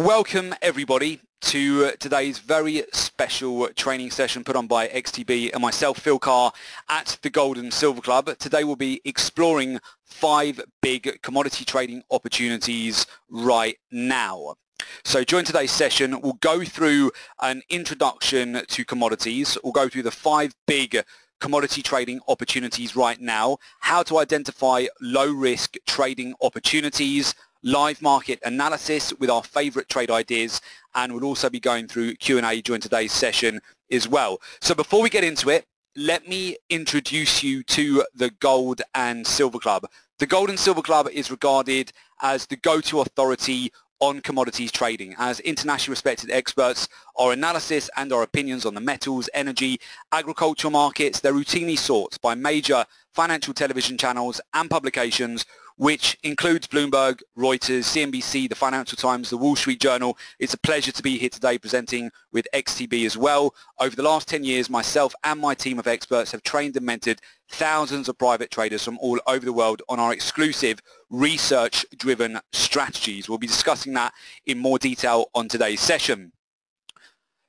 Welcome everybody to today's very special training session put on by XTB and myself, Phil Carr, at the Gold and Silver Club. Today we'll be exploring five big commodity trading opportunities right now. So during today's session, we'll go through an introduction to commodities. We'll go through the five big commodity trading opportunities right now, how to identify low-risk trading opportunities, live market analysis with our favorite trade ideas and we'll also be going through Q&A during today's session as well. So before we get into it, let me introduce you to the Gold and Silver Club. The Gold and Silver Club is regarded as the go-to authority on commodities trading. As internationally respected experts, our analysis and our opinions on the metals, energy, agricultural markets, they're routinely sought by major financial television channels and publications which includes Bloomberg, Reuters, CNBC, the Financial Times, the Wall Street Journal. It's a pleasure to be here today presenting with XTB as well. Over the last 10 years, myself and my team of experts have trained and mentored thousands of private traders from all over the world on our exclusive research-driven strategies. We'll be discussing that in more detail on today's session.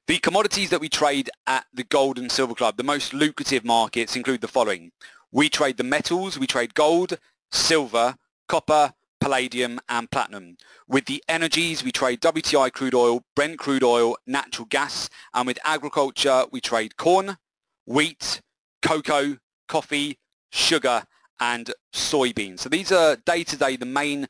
The commodities that we trade at the Gold and Silver Club, the most lucrative markets include the following. We trade the metals, we trade gold, silver, copper, palladium and platinum. With the energies, we trade WTI crude oil, Brent crude oil, natural gas, and with agriculture, we trade corn, wheat, cocoa, coffee, sugar, and soybeans. So these are day-to-day the main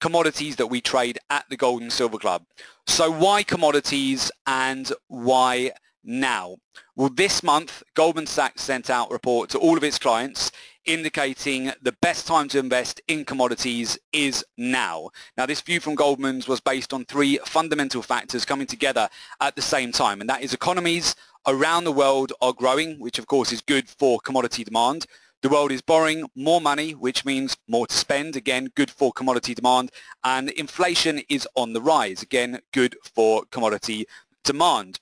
commodities that we trade at the Gold and Silver Club. So why commodities and why now? Well, this month, Goldman Sachs sent out a report to all of its clients indicating the best time to invest in commodities is now. Now this view from Goldman's was based on three fundamental factors coming together at the same time and that is economies around the world are growing which of course is good for commodity demand. The world is borrowing more money which means more to spend, again good for commodity demand and inflation is on the rise, again good for commodity demand.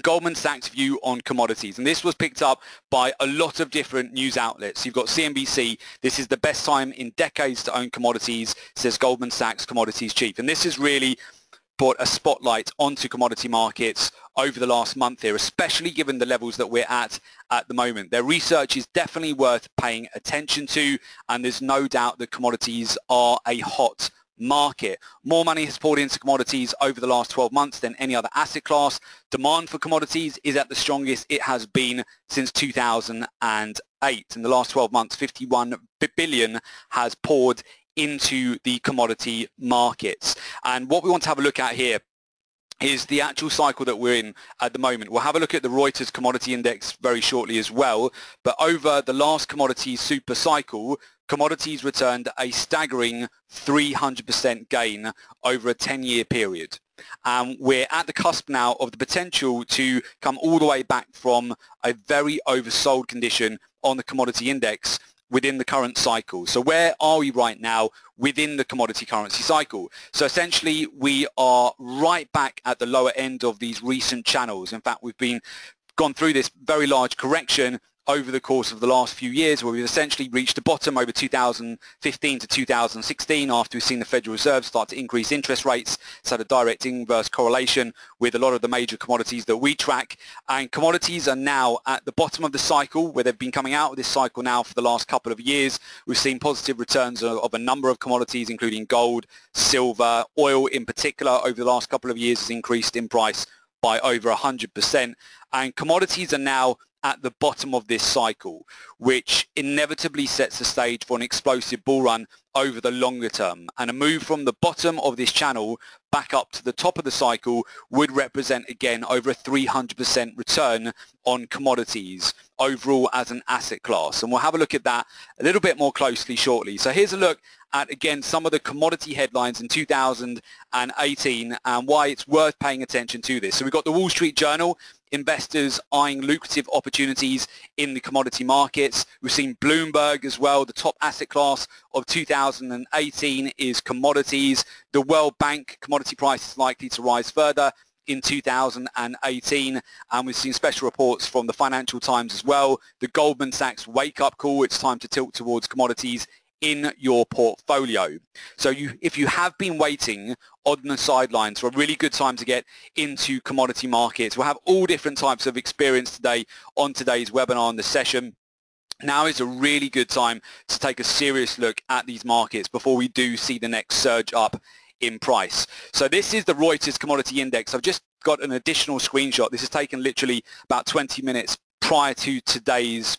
Goldman Sachs view on commodities and this was picked up by a lot of different news outlets. You've got CNBC, this is the best time in decades to own commodities, says Goldman Sachs commodities chief and this has really brought a spotlight onto commodity markets over the last month here, especially given the levels that we're at at the moment. Their research is definitely worth paying attention to and there's no doubt that commodities are a hot market. More money has poured into commodities over the last 12 months than any other asset class. Demand for commodities is at the strongest it has been since 2008. In the last 12 months, 51 billion has poured into the commodity markets. And what we want to have a look at here is the actual cycle that we're in at the moment. We'll have a look at the Reuters commodity index very shortly as well, but over the last commodity super cycle, commodities returned a staggering 300% gain over a 10-year period. Um, we're at the cusp now of the potential to come all the way back from a very oversold condition on the commodity index within the current cycle. So where are we right now within the commodity currency cycle? So essentially we are right back at the lower end of these recent channels. In fact, we've been gone through this very large correction over the course of the last few years where we've essentially reached the bottom over 2015 to 2016 after we've seen the Federal Reserve start to increase interest rates. Had a direct inverse correlation with a lot of the major commodities that we track and commodities are now at the bottom of the cycle where they've been coming out of this cycle now for the last couple of years. We've seen positive returns of, of a number of commodities including gold, silver, oil in particular over the last couple of years has increased in price by over 100% and commodities are now at the bottom of this cycle, which inevitably sets the stage for an explosive bull run over the longer term. And a move from the bottom of this channel back up to the top of the cycle would represent again over a 300% return on commodities overall as an asset class. And we'll have a look at that a little bit more closely shortly. So here's a look at again some of the commodity headlines in 2018 and why it's worth paying attention to this. So we've got the Wall Street Journal investors eyeing lucrative opportunities in the commodity markets. We've seen Bloomberg as well. The top asset class of 2018 is commodities. The World Bank commodity price is likely to rise further in 2018 and we've seen special reports from the Financial Times as well. The Goldman Sachs wake-up call, it's time to tilt towards commodities in your portfolio. So you, if you have been waiting on the sidelines for a really good time to get into commodity markets, we'll have all different types of experience today on today's webinar and the session now is a really good time to take a serious look at these markets before we do see the next surge up in price. So this is the Reuters Commodity Index. I've just got an additional screenshot. This is taken literally about 20 minutes prior to today's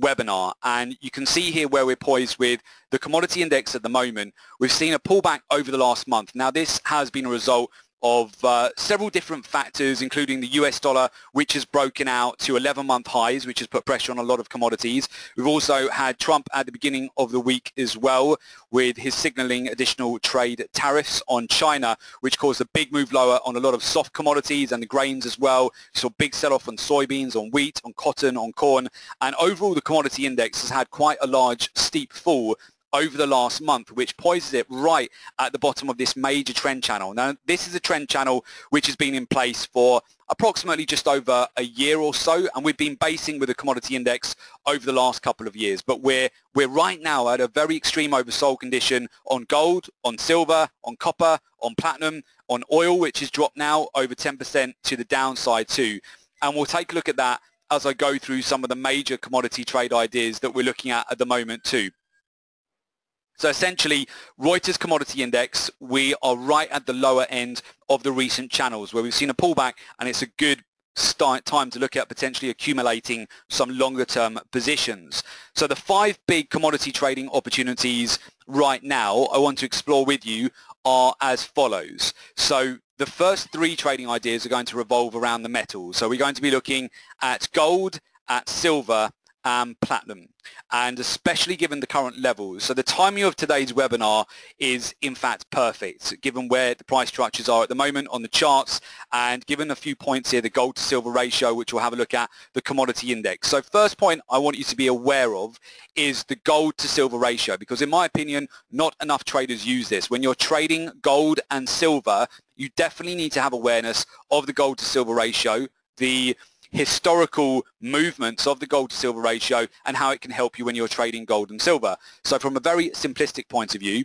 webinar and you can see here where we're poised with the commodity index at the moment. We've seen a pullback over the last month. Now this has been a result of uh, several different factors, including the US dollar, which has broken out to 11-month highs, which has put pressure on a lot of commodities. We've also had Trump at the beginning of the week as well, with his signaling additional trade tariffs on China, which caused a big move lower on a lot of soft commodities and the grains as well. We saw big sell-off on soybeans, on wheat, on cotton, on corn, and overall the commodity index has had quite a large, steep fall over the last month, which poises it right at the bottom of this major trend channel. Now, this is a trend channel which has been in place for approximately just over a year or so, and we've been basing with the commodity index over the last couple of years. But we're, we're right now at a very extreme oversold condition on gold, on silver, on copper, on platinum, on oil, which has dropped now over 10% to the downside too. And we'll take a look at that as I go through some of the major commodity trade ideas that we're looking at at the moment too. So essentially, Reuters Commodity Index, we are right at the lower end of the recent channels where we've seen a pullback and it's a good start time to look at potentially accumulating some longer term positions. So the five big commodity trading opportunities right now I want to explore with you are as follows. So the first three trading ideas are going to revolve around the metals. So we're going to be looking at gold, at silver and platinum and especially given the current levels. So the timing of today's webinar is in fact perfect given where the price structures are at the moment on the charts and given a few points here, the gold to silver ratio which we'll have a look at, the commodity index. So first point I want you to be aware of is the gold to silver ratio because in my opinion not enough traders use this. When you're trading gold and silver you definitely need to have awareness of the gold to silver ratio, the historical movements of the gold to silver ratio and how it can help you when you're trading gold and silver. So from a very simplistic point of view,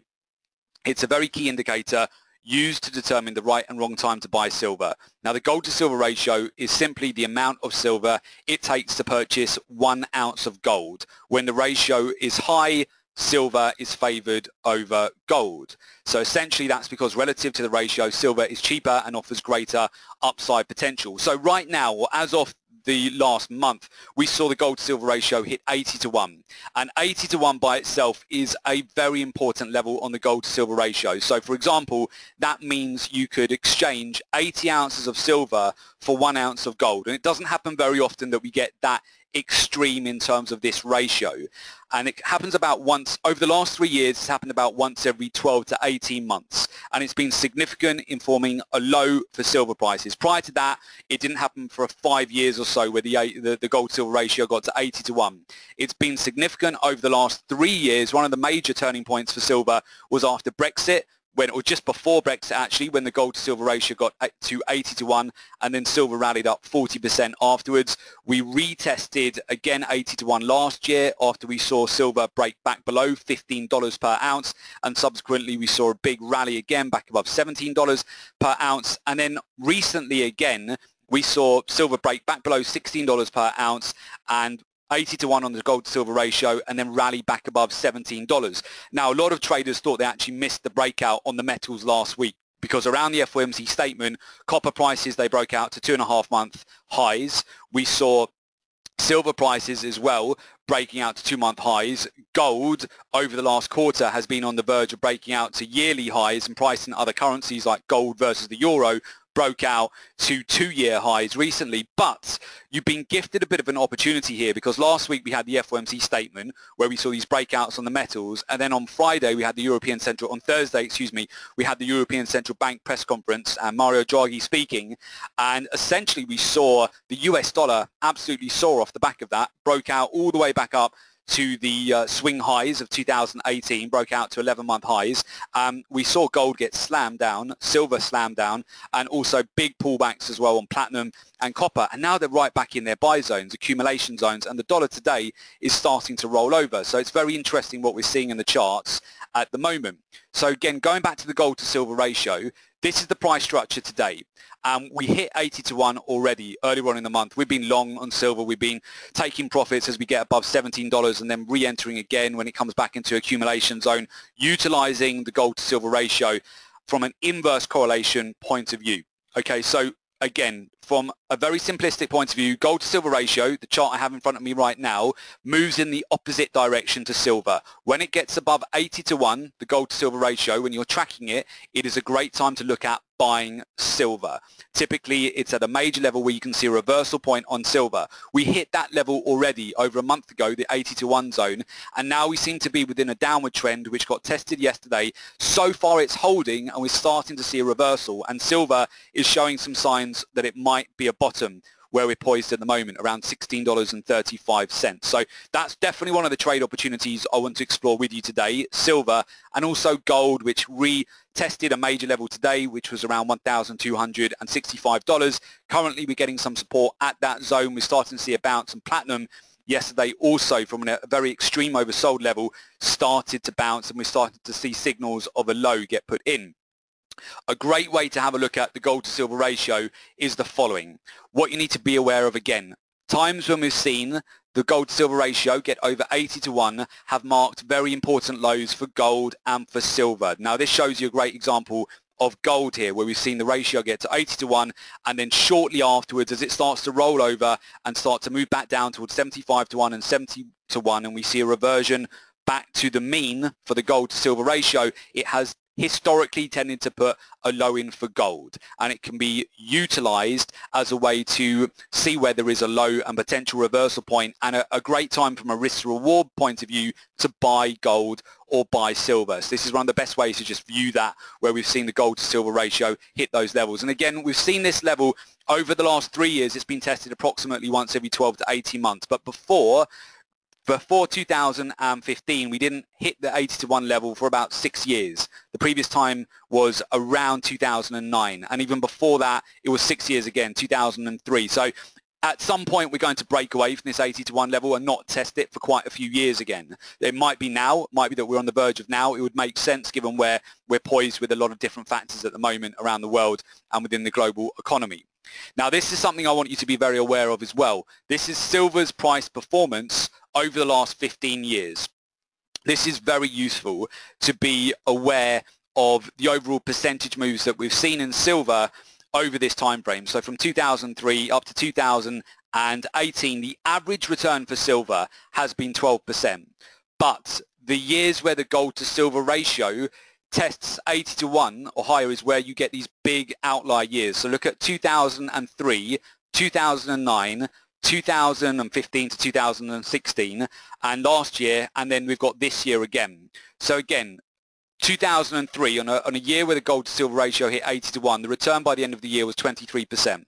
it's a very key indicator used to determine the right and wrong time to buy silver. Now the gold to silver ratio is simply the amount of silver it takes to purchase one ounce of gold. When the ratio is high, silver is favored over gold. So essentially that's because relative to the ratio, silver is cheaper and offers greater upside potential. So right now, or as of the last month, we saw the gold to silver ratio hit 80 to 1. And 80 to 1 by itself is a very important level on the gold to silver ratio. So for example, that means you could exchange 80 ounces of silver for one ounce of gold. And it doesn't happen very often that we get that extreme in terms of this ratio. And it happens about once, over the last three years, it's happened about once every 12 to 18 months. And it's been significant in forming a low for silver prices. Prior to that, it didn't happen for five years or so where the, the, the gold-silver ratio got to 80 to 1. It's been significant over the last three years. One of the major turning points for silver was after Brexit when, or just before Brexit actually, when the gold to silver ratio got to 80 to 1 and then silver rallied up 40% afterwards. We retested again 80 to 1 last year after we saw silver break back below $15 per ounce and subsequently we saw a big rally again back above $17 per ounce and then recently again we saw silver break back below $16 per ounce and 80 to 1 on the gold to silver ratio and then rally back above $17. Now a lot of traders thought they actually missed the breakout on the metals last week because around the FOMC statement, copper prices, they broke out to two and a half month highs. We saw silver prices as well breaking out to two-month highs. Gold over the last quarter has been on the verge of breaking out to yearly highs and pricing other currencies like gold versus the euro broke out to two-year highs recently, but you've been gifted a bit of an opportunity here because last week we had the FOMC statement where we saw these breakouts on the metals, and then on Friday we had the European Central, on Thursday, excuse me, we had the European Central Bank press conference and Mario Draghi speaking, and essentially we saw the US dollar absolutely soar off the back of that, broke out all the way back up to the uh, swing highs of 2018, broke out to 11-month highs. Um, we saw gold get slammed down, silver slammed down, and also big pullbacks as well on platinum and copper. And now they're right back in their buy zones, accumulation zones, and the dollar today is starting to roll over. So it's very interesting what we're seeing in the charts at the moment. So again, going back to the gold to silver ratio, this is the price structure today. Um, we hit 80 to 1 already earlier on in the month. We've been long on silver. We've been taking profits as we get above $17 and then re-entering again when it comes back into accumulation zone, utilizing the gold to silver ratio from an inverse correlation point of view. Okay, so again, from a very simplistic point of view, gold to silver ratio, the chart I have in front of me right now, moves in the opposite direction to silver. When it gets above 80 to 1, the gold to silver ratio, when you're tracking it, it is a great time to look at buying silver. Typically, it's at a major level where you can see a reversal point on silver. We hit that level already over a month ago, the 80 to 1 zone, and now we seem to be within a downward trend which got tested yesterday. So far it's holding and we're starting to see a reversal and silver is showing some signs that it might be a bottom where we're poised at the moment, around $16.35. So that's definitely one of the trade opportunities I want to explore with you today, silver and also gold, which retested a major level today, which was around $1,265. Currently, we're getting some support at that zone. We're starting to see a bounce and platinum yesterday also from a very extreme oversold level started to bounce and we started to see signals of a low get put in. A great way to have a look at the gold to silver ratio is the following. What you need to be aware of again, times when we've seen the gold to silver ratio get over 80 to 1 have marked very important lows for gold and for silver. Now this shows you a great example of gold here where we've seen the ratio get to 80 to 1 and then shortly afterwards as it starts to roll over and start to move back down towards 75 to 1 and 70 to 1 and we see a reversion back to the mean for the gold to silver ratio, it has historically tended to put a low in for gold and it can be utilized as a way to see where there is a low and potential reversal point and a, a great time from a risk reward point of view to buy gold or buy silver. So this is one of the best ways to just view that where we've seen the gold to silver ratio hit those levels. And again, we've seen this level over the last three years. It's been tested approximately once every 12 to 18 months. But before, before 2015, we didn't hit the 80 to 1 level for about six years. The previous time was around 2009. And even before that, it was six years again, 2003. So at some point, we're going to break away from this 80 to 1 level and not test it for quite a few years again. It might be now. It might be that we're on the verge of now. It would make sense given where we're poised with a lot of different factors at the moment around the world and within the global economy. Now, this is something I want you to be very aware of as well. This is silver's price performance over the last 15 years. This is very useful to be aware of the overall percentage moves that we've seen in silver over this time frame. So from 2003 up to 2018, the average return for silver has been 12%. But the years where the gold to silver ratio tests 80 to 1 or higher is where you get these big outlier years. So look at 2003, 2009, 2015 to 2016 and last year and then we've got this year again. So again 2003 on a, on a year where the gold to silver ratio hit 80 to 1 the return by the end of the year was 23%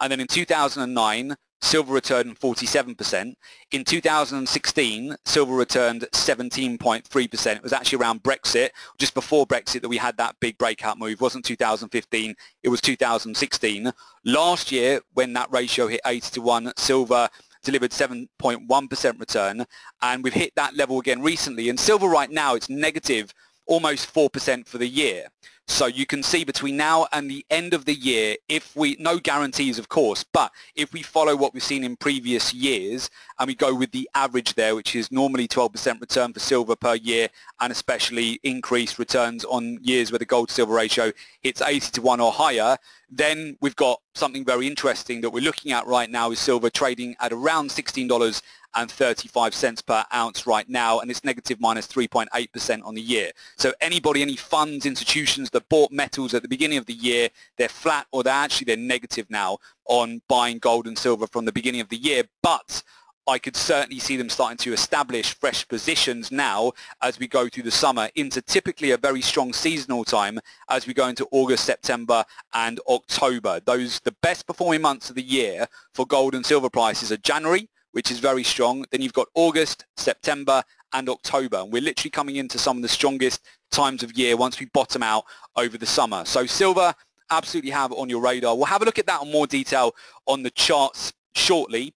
and then in 2009 silver returned 47%. In 2016, silver returned 17.3%. It was actually around Brexit, just before Brexit, that we had that big breakout move. It wasn't 2015, it was 2016. Last year, when that ratio hit 80 to 1, silver delivered 7.1% return, and we've hit that level again recently. And silver right now, it's negative almost 4% for the year. So you can see between now and the end of the year, if we, no guarantees of course, but if we follow what we've seen in previous years and we go with the average there, which is normally 12% return for silver per year and especially increased returns on years where the gold to silver ratio hits 80 to 1 or higher, then we've got something very interesting that we're looking at right now is silver trading at around $16 and 35 cents per ounce right now, and it's negative minus 3.8% on the year. So anybody, any funds, institutions that bought metals at the beginning of the year, they're flat or they're actually they're negative now on buying gold and silver from the beginning of the year. But I could certainly see them starting to establish fresh positions now as we go through the summer into typically a very strong seasonal time as we go into August, September and October. Those the best performing months of the year for gold and silver prices are January, which is very strong. Then you've got August, September, and October. And we're literally coming into some of the strongest times of year once we bottom out over the summer. So silver, absolutely have on your radar. We'll have a look at that in more detail on the charts shortly.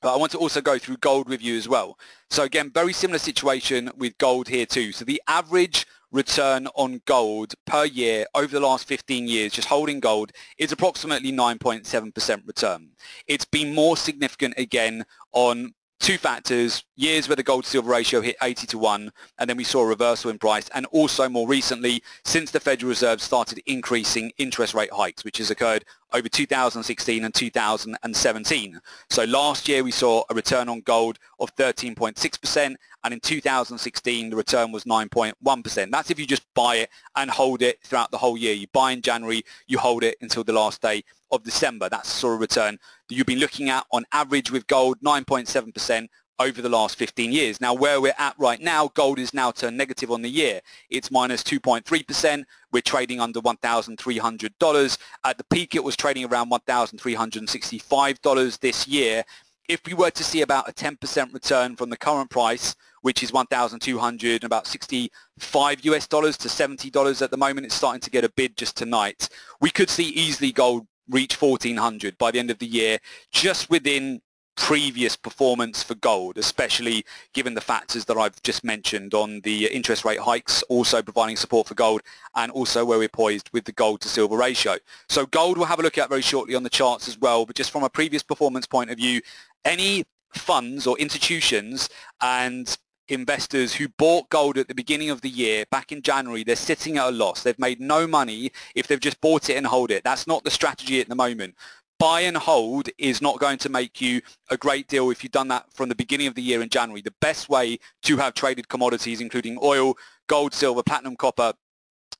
But I want to also go through gold with you as well. So again, very similar situation with gold here too. So the average return on gold per year over the last 15 years, just holding gold, is approximately 9.7% return. It's been more significant again on two factors, years where the gold to silver ratio hit 80 to 1, and then we saw a reversal in price, and also more recently, since the Federal Reserve started increasing interest rate hikes, which has occurred over 2016 and 2017. So last year we saw a return on gold of 13.6%, and in 2016 the return was 9.1%. That's if you just buy it and hold it throughout the whole year. You buy in January, you hold it until the last day of December. That's the sort of return that you've been looking at on average with gold, 9.7% over the last 15 years. Now where we're at right now, gold is now turned negative on the year. It's minus 2.3%. We're trading under $1,300. At the peak, it was trading around $1,365 this year. If we were to see about a 10% return from the current price, which is 1,200 and about 65 US dollars to 70 dollars at the moment, it's starting to get a bid just tonight. We could see easily gold reach 1400 by the end of the year just within previous performance for gold, especially given the factors that I've just mentioned on the interest rate hikes, also providing support for gold, and also where we're poised with the gold to silver ratio. So gold we'll have a look at very shortly on the charts as well, but just from a previous performance point of view, any funds or institutions and investors who bought gold at the beginning of the year back in January, they're sitting at a loss. They've made no money if they've just bought it and hold it. That's not the strategy at the moment buy and hold is not going to make you a great deal if you've done that from the beginning of the year in January. The best way to have traded commodities, including oil, gold, silver, platinum, copper,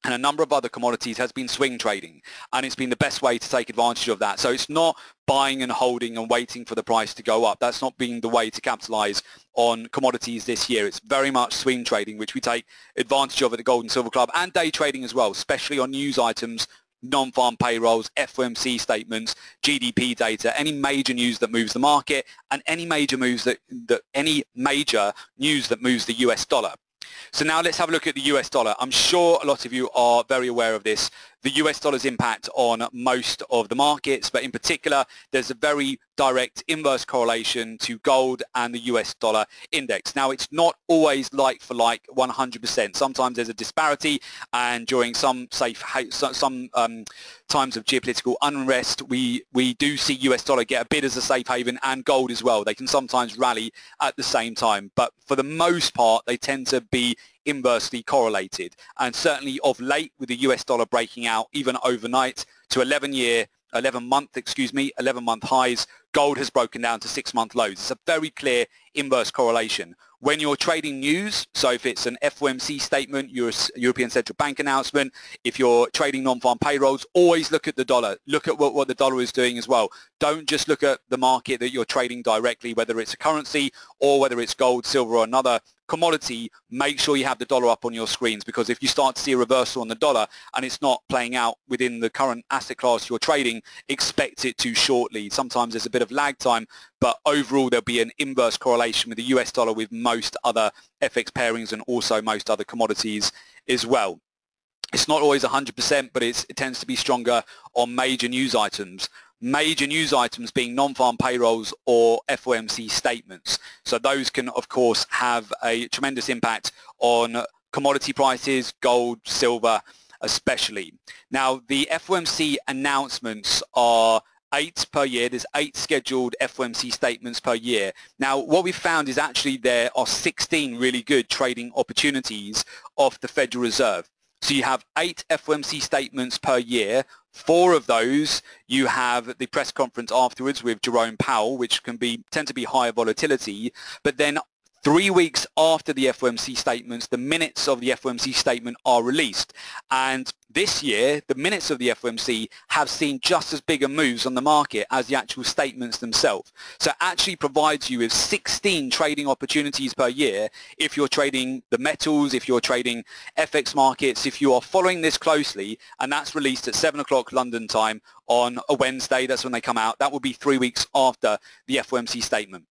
and a number of other commodities has been swing trading and it's been the best way to take advantage of that. So it's not buying and holding and waiting for the price to go up. That's not being the way to capitalize on commodities this year. It's very much swing trading which we take advantage of at the Gold and Silver Club and day trading as well, especially on news items non-farm payrolls, FOMC statements, GDP data, any major news that moves the market, and any major moves that, that any major news that moves the US dollar. So now let's have a look at the US dollar. I'm sure a lot of you are very aware of this the US dollar's impact on most of the markets, but in particular, there's a very direct inverse correlation to gold and the US dollar index. Now, it's not always like for like 100%. Sometimes there's a disparity, and during some safe some um, times of geopolitical unrest, we we do see US dollar get a bid as a safe haven and gold as well. They can sometimes rally at the same time, but for the most part, they tend to be inversely correlated. And certainly of late with the US dollar breaking out even overnight to 11 year 11 month, excuse me, 11 month highs, gold has broken down to six month lows. It's a very clear inverse correlation. When you're trading news, so if it's an FOMC statement, European Central Bank announcement, if you're trading non-farm payrolls, always look at the dollar. Look at what, what the dollar is doing as well. Don't just look at the market that you're trading directly, whether it's a currency or whether it's gold, silver or another commodity, make sure you have the dollar up on your screens because if you start to see a reversal on the dollar and it's not playing out within the current asset class you're trading, expect it to shortly. Sometimes there's a bit of lag time, but overall there'll be an inverse correlation with the US dollar with most other FX pairings and also most other commodities as well. It's not always 100%, but it tends to be stronger on major news items major news items being non-farm payrolls or FOMC statements. So those can, of course, have a tremendous impact on commodity prices, gold, silver, especially. Now, the FOMC announcements are eight per year. There's eight scheduled FOMC statements per year. Now, what we've found is actually there are 16 really good trading opportunities of the Federal Reserve. So you have eight FOMC statements per year Four of those, you have the press conference afterwards with Jerome Powell, which can be tend to be higher volatility. But then Three weeks after the FOMC statements, the minutes of the FOMC statement are released. And this year, the minutes of the FOMC have seen just as big a moves on the market as the actual statements themselves. So it actually provides you with 16 trading opportunities per year if you're trading the metals, if you're trading FX markets, if you are following this closely, and that's released at 7 o'clock London time on a Wednesday, that's when they come out. That will be three weeks after the FOMC statement.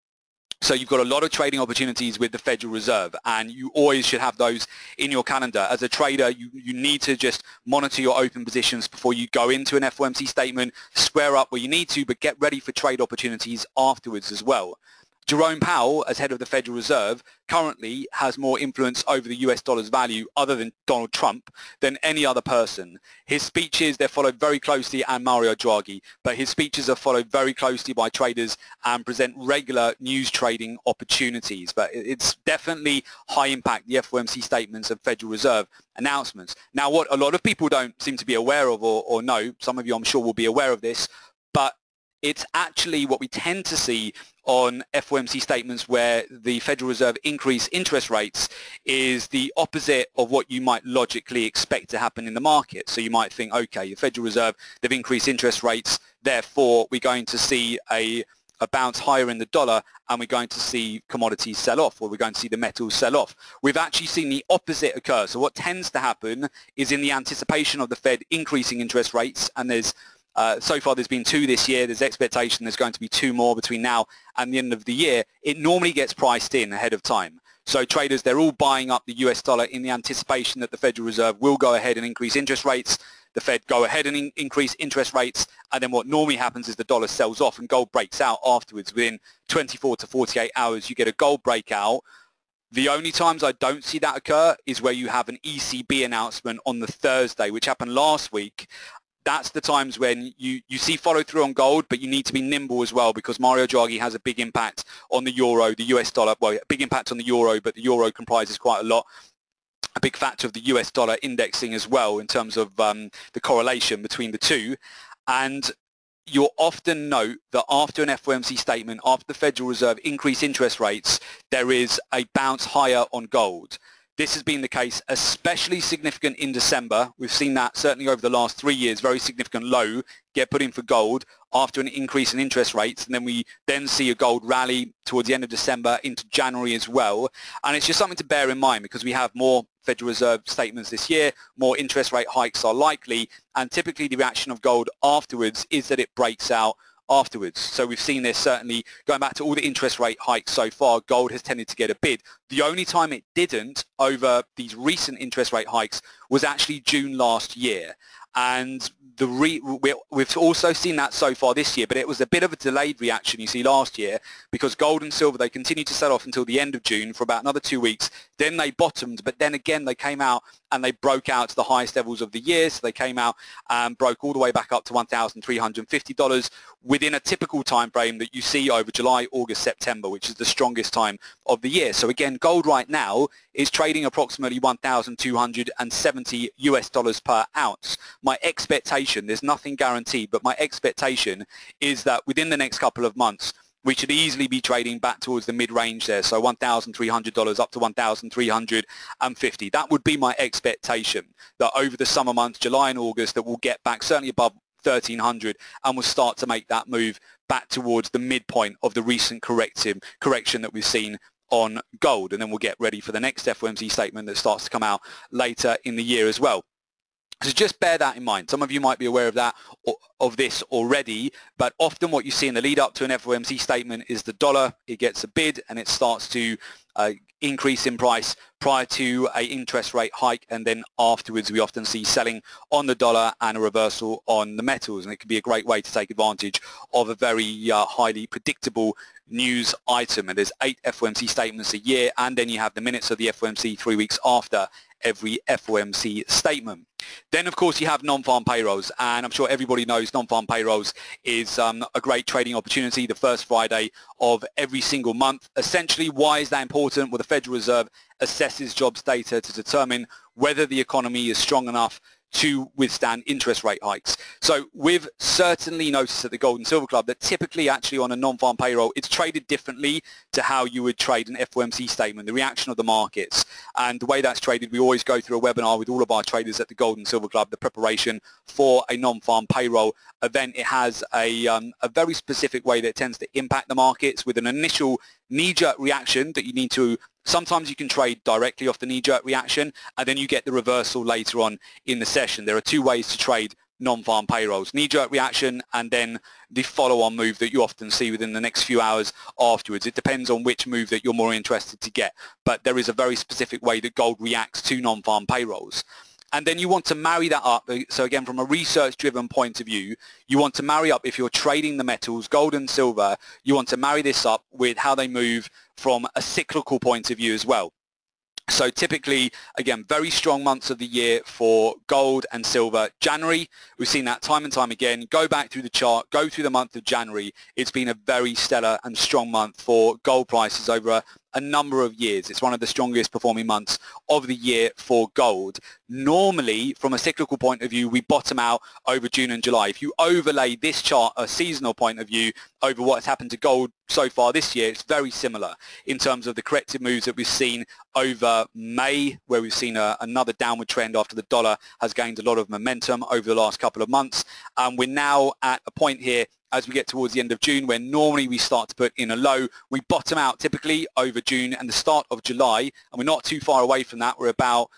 So you've got a lot of trading opportunities with the Federal Reserve and you always should have those in your calendar. As a trader, you, you need to just monitor your open positions before you go into an FOMC statement, square up where you need to, but get ready for trade opportunities afterwards as well. Jerome Powell, as head of the Federal Reserve, currently has more influence over the US dollar's value other than Donald Trump than any other person. His speeches, they're followed very closely and Mario Draghi, but his speeches are followed very closely by traders and present regular news trading opportunities. But it's definitely high impact, the FOMC statements of Federal Reserve announcements. Now, what a lot of people don't seem to be aware of or, or know, some of you I'm sure will be aware of this, but it's actually what we tend to see on FOMC statements where the Federal Reserve increase interest rates is the opposite of what you might logically expect to happen in the market. So you might think, okay, the Federal Reserve, they've increased interest rates, therefore we're going to see a, a bounce higher in the dollar and we're going to see commodities sell off or we're going to see the metals sell off. We've actually seen the opposite occur. So what tends to happen is in the anticipation of the Fed increasing interest rates and there's uh, so far there's been two this year. There's expectation there's going to be two more between now and the end of the year. It normally gets priced in ahead of time. So traders, they're all buying up the US dollar in the anticipation that the Federal Reserve will go ahead and increase interest rates. The Fed go ahead and in increase interest rates, and then what normally happens is the dollar sells off and gold breaks out afterwards. Within 24 to 48 hours, you get a gold breakout. The only times I don't see that occur is where you have an ECB announcement on the Thursday, which happened last week, that's the times when you, you see follow through on gold, but you need to be nimble as well because Mario Draghi has a big impact on the euro, the US dollar, well, big impact on the euro, but the euro comprises quite a lot a big factor of the US dollar indexing as well in terms of um, the correlation between the two. And you'll often note that after an FOMC statement, after the Federal Reserve increase interest rates, there is a bounce higher on gold. This has been the case, especially significant in December. We've seen that certainly over the last three years, very significant low get put in for gold after an increase in interest rates. And then we then see a gold rally towards the end of December into January as well. And it's just something to bear in mind because we have more Federal Reserve statements this year, more interest rate hikes are likely. And typically the reaction of gold afterwards is that it breaks out afterwards. So we've seen this certainly going back to all the interest rate hikes so far, gold has tended to get a bid. The only time it didn't over these recent interest rate hikes was actually June last year. And the re- we've also seen that so far this year, but it was a bit of a delayed reaction you see last year because gold and silver, they continued to sell off until the end of June for about another two weeks. Then they bottomed, but then again they came out and they broke out to the highest levels of the year. So they came out and broke all the way back up to $1,350 within a typical time frame that you see over July, August, September, which is the strongest time of the year. So again, gold right now is trading approximately 1,270 US dollars per ounce. My expectation, there's nothing guaranteed, but my expectation is that within the next couple of months, we should easily be trading back towards the mid-range there, so $1,300 up to 1,350. That would be my expectation, that over the summer months, July and August, that we'll get back certainly above 1,300 and we'll start to make that move back towards the midpoint of the recent corrective correction that we've seen on gold. And then we'll get ready for the next FOMC statement that starts to come out later in the year as well. So just bear that in mind. Some of you might be aware of that of this already, but often what you see in the lead up to an FOMC statement is the dollar, it gets a bid and it starts to uh, increase in price prior to a interest rate hike and then afterwards we often see selling on the dollar and a reversal on the metals and it can be a great way to take advantage of a very uh, highly predictable news item and there's eight FOMC statements a year and then you have the minutes of the FOMC three weeks after every FOMC statement. Then of course you have non-farm payrolls and I'm sure everybody knows non-farm payrolls is um, a great trading opportunity the first Friday of every single month. Essentially why is that important? Well the Federal Reserve assesses jobs data to determine whether the economy is strong enough to withstand interest rate hikes. So we've certainly noticed at the Gold and Silver Club that typically actually on a non-farm payroll, it's traded differently to how you would trade an FOMC statement, the reaction of the markets. And the way that's traded, we always go through a webinar with all of our traders at the Gold and Silver Club, the preparation for a non-farm payroll event. It has a, um, a very specific way that it tends to impact the markets with an initial knee-jerk reaction that you need to Sometimes you can trade directly off the knee-jerk reaction and then you get the reversal later on in the session. There are two ways to trade non-farm payrolls. Knee-jerk reaction and then the follow-on move that you often see within the next few hours afterwards. It depends on which move that you're more interested to get, but there is a very specific way that gold reacts to non-farm payrolls. And then you want to marry that up. Uh, so again, from a research-driven point of view, you want to marry up, if you're trading the metals, gold and silver, you want to marry this up with how they move from a cyclical point of view as well. So typically, again, very strong months of the year for gold and silver. January, we've seen that time and time again. Go back through the chart, go through the month of January. It's been a very stellar and strong month for gold prices over a, a number of years. It's one of the strongest performing months of the year for gold. Normally, from a cyclical point of view, we bottom out over June and July. If you overlay this chart, a seasonal point of view, over what has happened to gold so far this year, it's very similar in terms of the corrective moves that we've seen over May, where we've seen a, another downward trend after the dollar has gained a lot of momentum over the last couple of months. And we're now at a point here as we get towards the end of June where normally we start to put in a low. We bottom out typically over June and the start of July and we're not too far away from that. We're about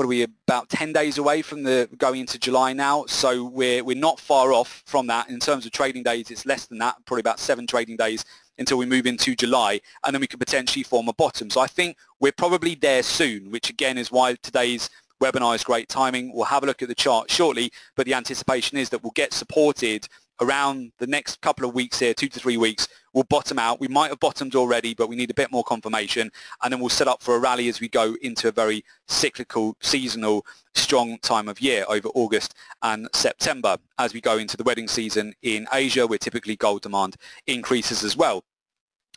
what are we about 10 days away from the going into July now so we're we're not far off from that in terms of trading days it's less than that probably about seven trading days until we move into July and then we could potentially form a bottom so I think we're probably there soon which again is why today's webinar is great timing we'll have a look at the chart shortly but the anticipation is that we'll get supported around the next couple of weeks here, two to three weeks, we'll bottom out. We might have bottomed already, but we need a bit more confirmation. And then we'll set up for a rally as we go into a very cyclical, seasonal, strong time of year over August and September as we go into the wedding season in Asia, where typically gold demand increases as well.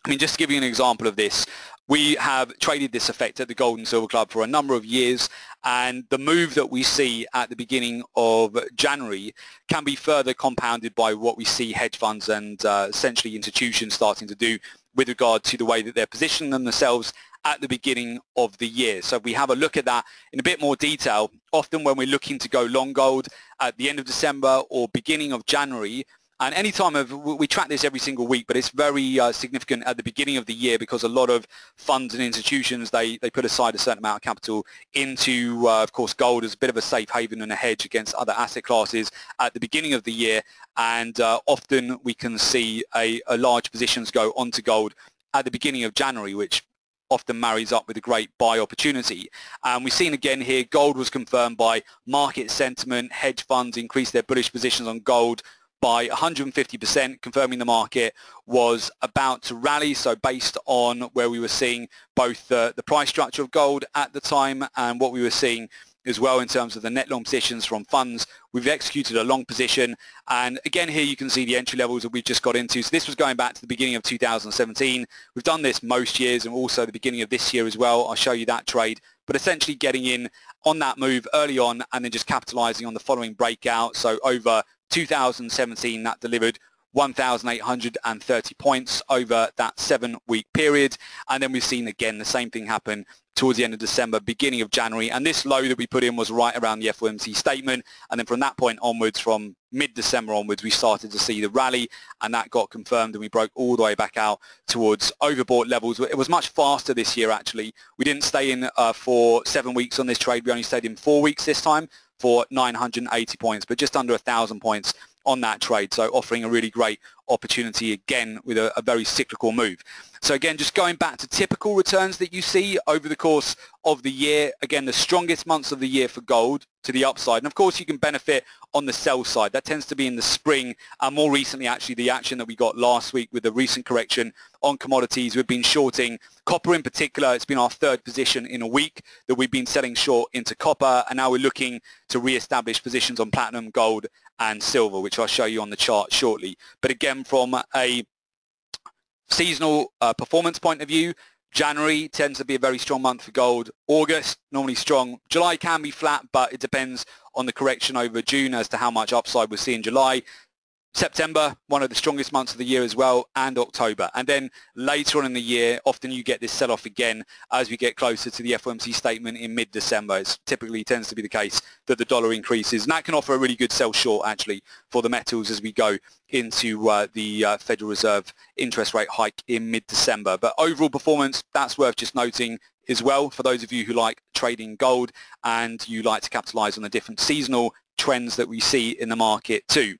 I mean, just to give you an example of this, we have traded this effect at the Gold and Silver Club for a number of years and the move that we see at the beginning of January can be further compounded by what we see hedge funds and uh, essentially institutions starting to do with regard to the way that they're positioning themselves at the beginning of the year. So we have a look at that in a bit more detail. Often when we're looking to go long gold at the end of December or beginning of January, and any time of, we track this every single week, but it's very uh, significant at the beginning of the year because a lot of funds and institutions, they, they put aside a certain amount of capital into, uh, of course, gold as a bit of a safe haven and a hedge against other asset classes at the beginning of the year. And uh, often we can see a, a large positions go onto gold at the beginning of January, which often marries up with a great buy opportunity. And we've seen again here, gold was confirmed by market sentiment, hedge funds increased their bullish positions on gold by 150%, confirming the market was about to rally. So based on where we were seeing both the, the price structure of gold at the time and what we were seeing as well in terms of the net long positions from funds. We've executed a long position and again here you can see the entry levels that we've just got into. So this was going back to the beginning of 2017. We've done this most years and also the beginning of this year as well. I'll show you that trade but essentially getting in on that move early on and then just capitalizing on the following breakout. So over 2017 that delivered 1,830 points over that seven-week period. And then we've seen again the same thing happen towards the end of December, beginning of January. And this low that we put in was right around the FOMC statement. And then from that point onwards, from mid-December onwards, we started to see the rally and that got confirmed and we broke all the way back out towards overbought levels. It was much faster this year, actually. We didn't stay in uh, for seven weeks on this trade. We only stayed in four weeks this time for 980 points, but just under 1,000 points on that trade. So offering a really great opportunity again with a, a, very cyclical move. So again, just going back to typical returns that you see over the course of the year, again, the strongest months of the year for gold to the upside. And of course, you can benefit on the sell side. That tends to be in the spring and more recently, actually, the action that we got last week with the recent correction on commodities. We've been shorting copper in particular. It's been our third position in a week that we've been selling short into copper. And now we're looking to re-establish positions on platinum, gold, and silver, which I'll show you on the chart shortly. But again, from a seasonal uh, performance point of view, January tends to be a very strong month for gold. August, normally strong. July can be flat, but it depends on the correction over June as to how much upside we see in July. September, one of the strongest months of the year as well, and October. And then later on in the year, often you get this sell-off again as we get closer to the FOMC statement in mid-December. It typically tends to be the case that the dollar increases. And that can offer a really good sell short, actually, for the metals as we go into uh, the uh, Federal Reserve interest rate hike in mid-December. But overall performance, that's worth just noting as well for those of you who like trading gold and you like to capitalize on the different seasonal trends that we see in the market too.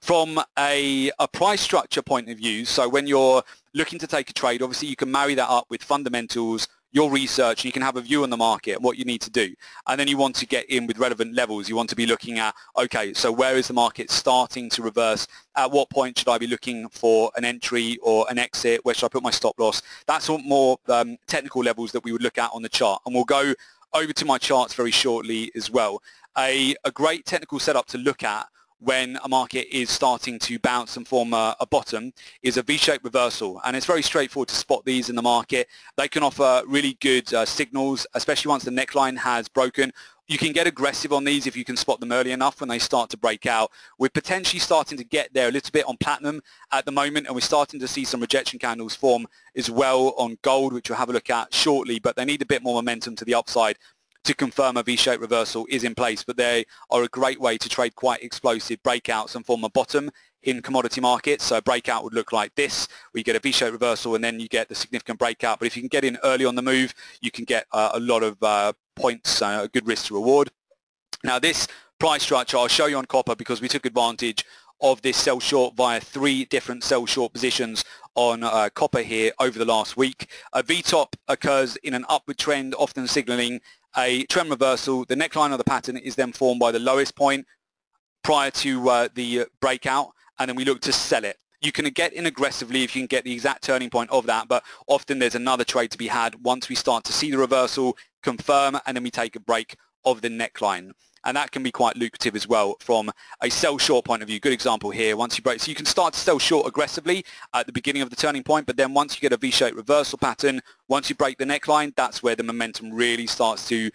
From a, a price structure point of view, so when you're looking to take a trade, obviously you can marry that up with fundamentals, your research, you can have a view on the market and what you need to do. And then you want to get in with relevant levels. You want to be looking at, okay, so where is the market starting to reverse? At what point should I be looking for an entry or an exit? Where should I put my stop loss? That's what more um, technical levels that we would look at on the chart. And we'll go over to my charts very shortly as well. A, a great technical setup to look at when a market is starting to bounce and form a, a, bottom is a V-shaped reversal and it's very straightforward to spot these in the market. They can offer really good uh, signals especially once the neckline has broken. You can get aggressive on these if you can spot them early enough when they start to break out. We're potentially starting to get there a little bit on platinum at the moment and we're starting to see some rejection candles form as well on gold which we'll have a look at shortly but they need a bit more momentum to the upside to confirm a V-shaped reversal is in place, but they are a great way to trade quite explosive breakouts and form a bottom in commodity markets. So a breakout would look like this. We get a V-shaped reversal and then you get the significant breakout. But if you can get in early on the move, you can get uh, a lot of uh, points, uh, a good risk to reward. Now this price structure I'll show you on copper because we took advantage of this sell short via three different sell short positions on uh, copper here over the last week. A V-top occurs in an upward trend, often signaling a trend reversal. The neckline of the pattern is then formed by the lowest point prior to uh, the breakout, and then we look to sell it. You can get in aggressively if you can get the exact turning point of that, but often there's another trade to be had once we start to see the reversal, confirm, and then we take a break of the neckline and that can be quite lucrative as well from a sell short point of view. Good example here, once you break, so you can start to sell short aggressively at the beginning of the turning point, but then once you get a V-shaped reversal pattern, once you break the neckline, that's where the momentum really starts to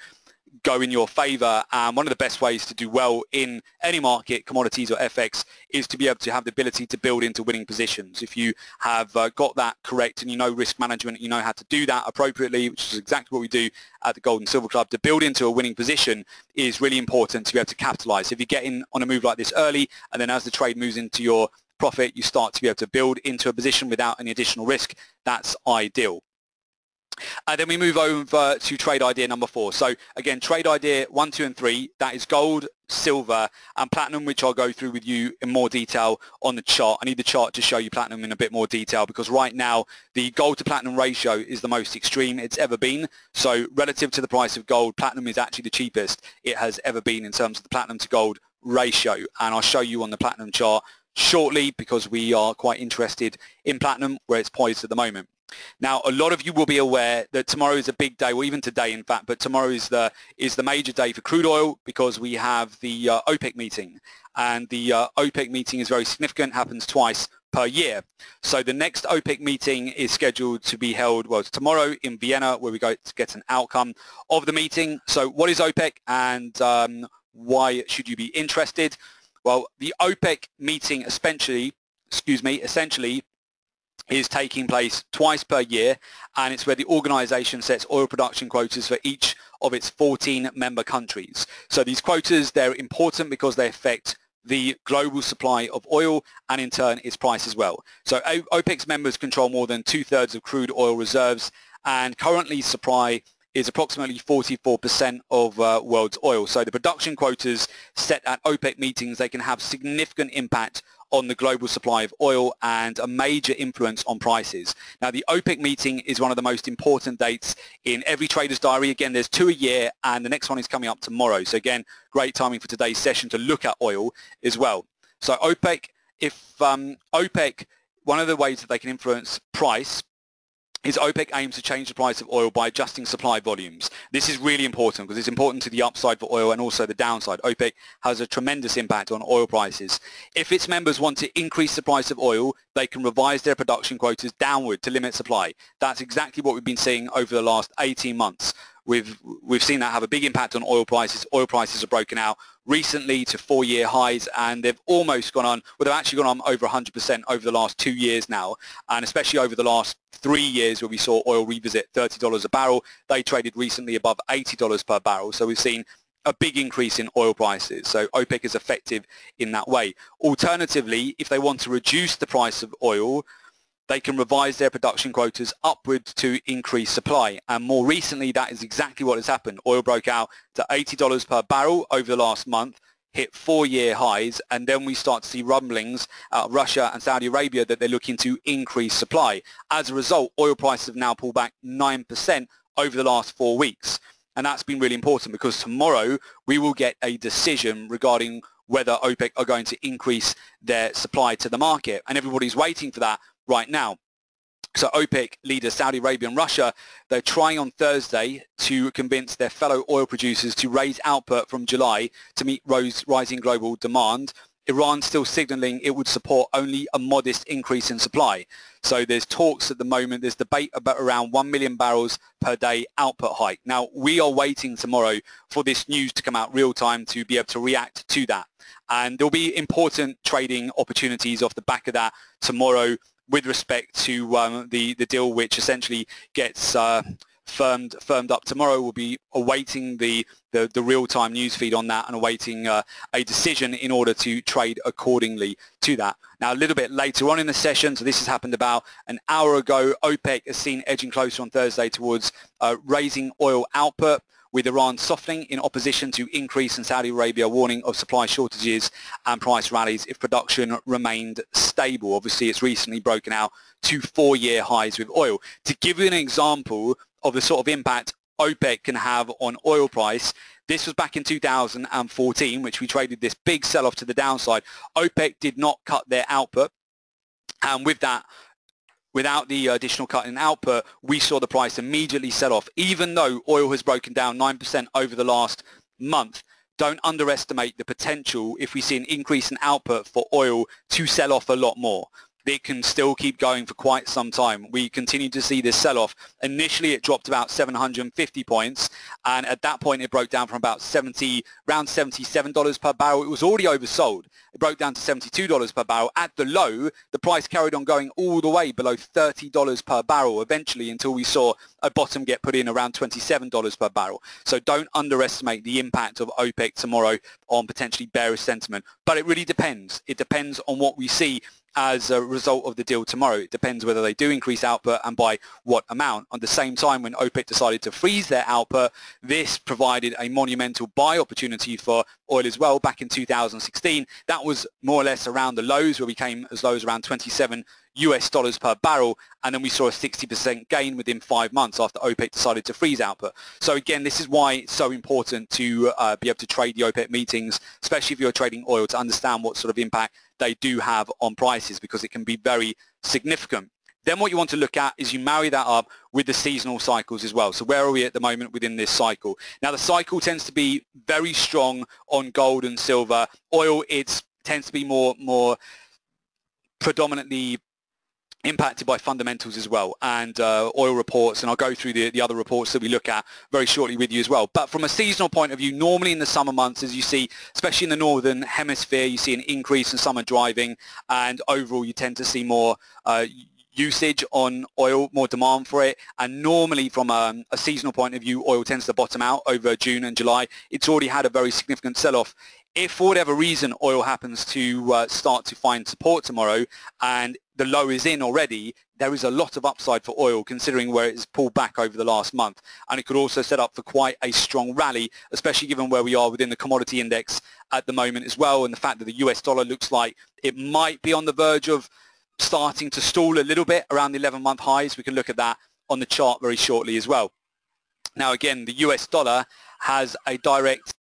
go in your favor. And one of the best ways to do well in any market, commodities or FX, is to be able to have the ability to build into winning positions. If you have uh, got that correct and you know risk management, you know how to do that appropriately, which is exactly what we do at the Gold and Silver Club, to build into a winning position is really important to be able to capitalize. If you get in on a move like this early and then as the trade moves into your profit, you start to be able to build into a position without any additional risk, that's ideal. And uh, then we move over to trade idea number four. So again, trade idea one, two, and three, that is gold, silver, and platinum, which I'll go through with you in more detail on the chart. I need the chart to show you platinum in a bit more detail because right now the gold to platinum ratio is the most extreme it's ever been. So relative to the price of gold, platinum is actually the cheapest it has ever been in terms of the platinum to gold ratio. And I'll show you on the platinum chart shortly because we are quite interested in platinum where it's poised at the moment. Now, a lot of you will be aware that tomorrow is a big day, or even today, in fact, but tomorrow is the is the major day for crude oil because we have the uh, OPEC meeting, and the uh, OPEC meeting is very significant, happens twice per year. So the next OPEC meeting is scheduled to be held, well, tomorrow in Vienna, where we go to get an outcome of the meeting. So what is OPEC, and um, why should you be interested? Well, the OPEC meeting essentially, excuse me, essentially is taking place twice per year and it's where the organization sets oil production quotas for each of its 14 member countries. So these quotas, they're important because they affect the global supply of oil and in turn its price as well. So OPEC's members control more than two-thirds of crude oil reserves and currently supply is approximately 44% of uh, world's oil. So the production quotas set at OPEC meetings, they can have significant impact on the global supply of oil and a major influence on prices. Now the OPEC meeting is one of the most important dates in every trader's diary. Again, there's two a year and the next one is coming up tomorrow. So again, great timing for today's session to look at oil as well. So OPEC, if um, OPEC, one of the ways that they can influence price is OPEC aims to change the price of oil by adjusting supply volumes. This is really important because it's important to the upside for oil and also the downside. OPEC has a tremendous impact on oil prices. If its members want to increase the price of oil, they can revise their production quotas downward to limit supply. That's exactly what we've been seeing over the last 18 months. We've, we've seen that have a big impact on oil prices. Oil prices have broken out recently to four-year highs and they've almost gone on, well they've actually gone on over 100% over the last two years now and especially over the last three years where we saw oil revisit $30 a barrel. They traded recently above $80 per barrel so we've seen a big increase in oil prices. So OPEC is effective in that way. Alternatively, if they want to reduce the price of oil, they can revise their production quotas upward to increase supply. And more recently, that is exactly what has happened. Oil broke out to $80 per barrel over the last month. hit four-year highs, and then we start to see rumblings Russia and Saudi Arabia that they're looking to increase supply. As a result, oil prices have now pulled back 9% over the last four weeks. And that's been really important because tomorrow we will get a decision regarding whether OPEC are going to increase their supply to the market. And everybody's waiting for that right now. So OPEC leaders Saudi Arabia and Russia, they're trying on Thursday to convince their fellow oil producers to raise output from July to meet rising global demand. Iran still signaling it would support only a modest increase in supply. So there's talks at the moment, there's debate about around 1 million barrels per day output hike. Now, we are waiting tomorrow for this news to come out real time to be able to react to that. And there'll be important trading opportunities off the back of that tomorrow with respect to um, the, the deal which essentially gets uh, firmed firmed up tomorrow. We'll be awaiting the, the, the real-time news feed on that and awaiting uh, a decision in order to trade accordingly to that. Now, a little bit later on in the session, so this has happened about an hour ago, OPEC has seen edging closer on Thursday towards uh, raising oil output with Iran softening in opposition to increase in Saudi Arabia warning of supply shortages and price rallies if production remained stable. Obviously, it's recently broken out to four-year highs with oil. To give you an example of the sort of impact OPEC can have on oil price, this was back in 2014, which we traded this big sell-off to the downside. OPEC did not cut their output, and with that, without the additional cut in output, we saw the price immediately sell off, even though oil has broken down 9% over the last month. Don't underestimate the potential if we see an increase in output for oil to sell off a lot more it can still keep going for quite some time. We continue to see this sell-off. Initially, it dropped about 750 points, and at that point, it broke down from about 70, around $77 per barrel. It was already oversold. It broke down to $72 per barrel. At the low, the price carried on going all the way below $30 per barrel eventually until we saw a bottom get put in around $27 per barrel. So don't underestimate the impact of OPEC tomorrow on potentially bearish sentiment. But it really depends. It depends on what we see as a result of the deal tomorrow. It depends whether they do increase output and by what amount. At the same time, when OPEC decided to freeze their output, this provided a monumental buy opportunity for oil as well back in 2016. That was more or less around the lows where we came as low as around 27 US dollars per barrel and then we saw a 60% gain within five months after OPEC decided to freeze output. So again, this is why it's so important to uh, be able to trade the OPEC meetings, especially if you're trading oil, to understand what sort of impact they do have on prices because it can be very significant. Then what you want to look at is you marry that up with the seasonal cycles as well. So where are we at the moment within this cycle? Now the cycle tends to be very strong on gold and silver. Oil, it tends to be more, more predominantly impacted by fundamentals as well and uh, oil reports and I'll go through the, the other reports that we look at very shortly with you as well but from a seasonal point of view normally in the summer months as you see especially in the northern hemisphere you see an increase in summer driving and overall you tend to see more uh, usage on oil, more demand for it, and normally from a, a, seasonal point of view, oil tends to bottom out over June and July. It's already had a very significant sell-off. If for whatever reason oil happens to uh, start to find support tomorrow and the low is in already, there is a lot of upside for oil considering where it's pulled back over the last month. And it could also set up for quite a strong rally, especially given where we are within the commodity index at the moment as well and the fact that the US dollar looks like it might be on the verge of starting to stall a little bit around the 11-month highs. We can look at that on the chart very shortly as well. Now again, the US dollar has a direct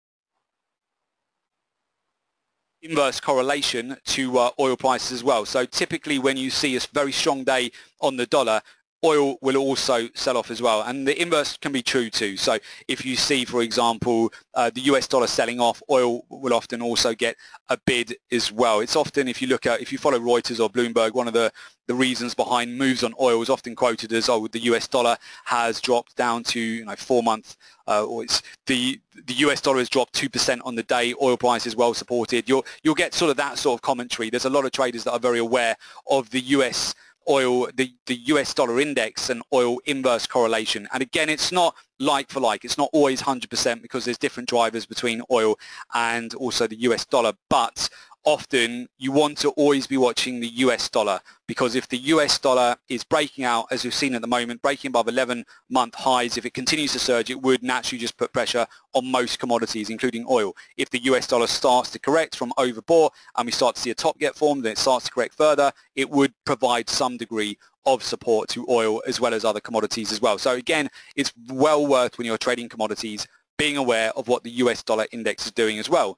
inverse correlation to uh, oil prices as well. So typically when you see a very strong day on the dollar, oil will also sell off as well. And the inverse can be true too. So if you see, for example, uh, the US dollar selling off, oil will often also get a bid as well. It's often, if you look at, if you follow Reuters or Bloomberg, one of the, the reasons behind moves on oil is often quoted as, oh, the US dollar has dropped down to, you know, four month, uh, or it's the, the US dollar has dropped 2% on the day, oil price is well supported. You'll, you'll get sort of that sort of commentary. There's a lot of traders that are very aware of the US oil, the, the US dollar index and oil inverse correlation. And again, it's not like for like. It's not always 100% because there's different drivers between oil and also the US dollar. But often you want to always be watching the US dollar because if the US dollar is breaking out, as we've seen at the moment, breaking above 11-month highs, if it continues to surge, it would naturally just put pressure on most commodities, including oil. If the US dollar starts to correct from overbought and we start to see a top get formed, then it starts to correct further, it would provide some degree of support to oil as well as other commodities as well. So again, it's well worth when you're trading commodities being aware of what the US dollar index is doing as well.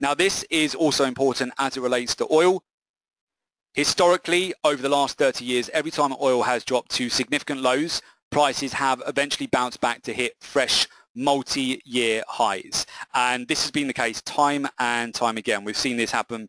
Now this is also important as it relates to oil. Historically, over the last 30 years, every time oil has dropped to significant lows, prices have eventually bounced back to hit fresh multi-year highs. And this has been the case time and time again. We've seen this happen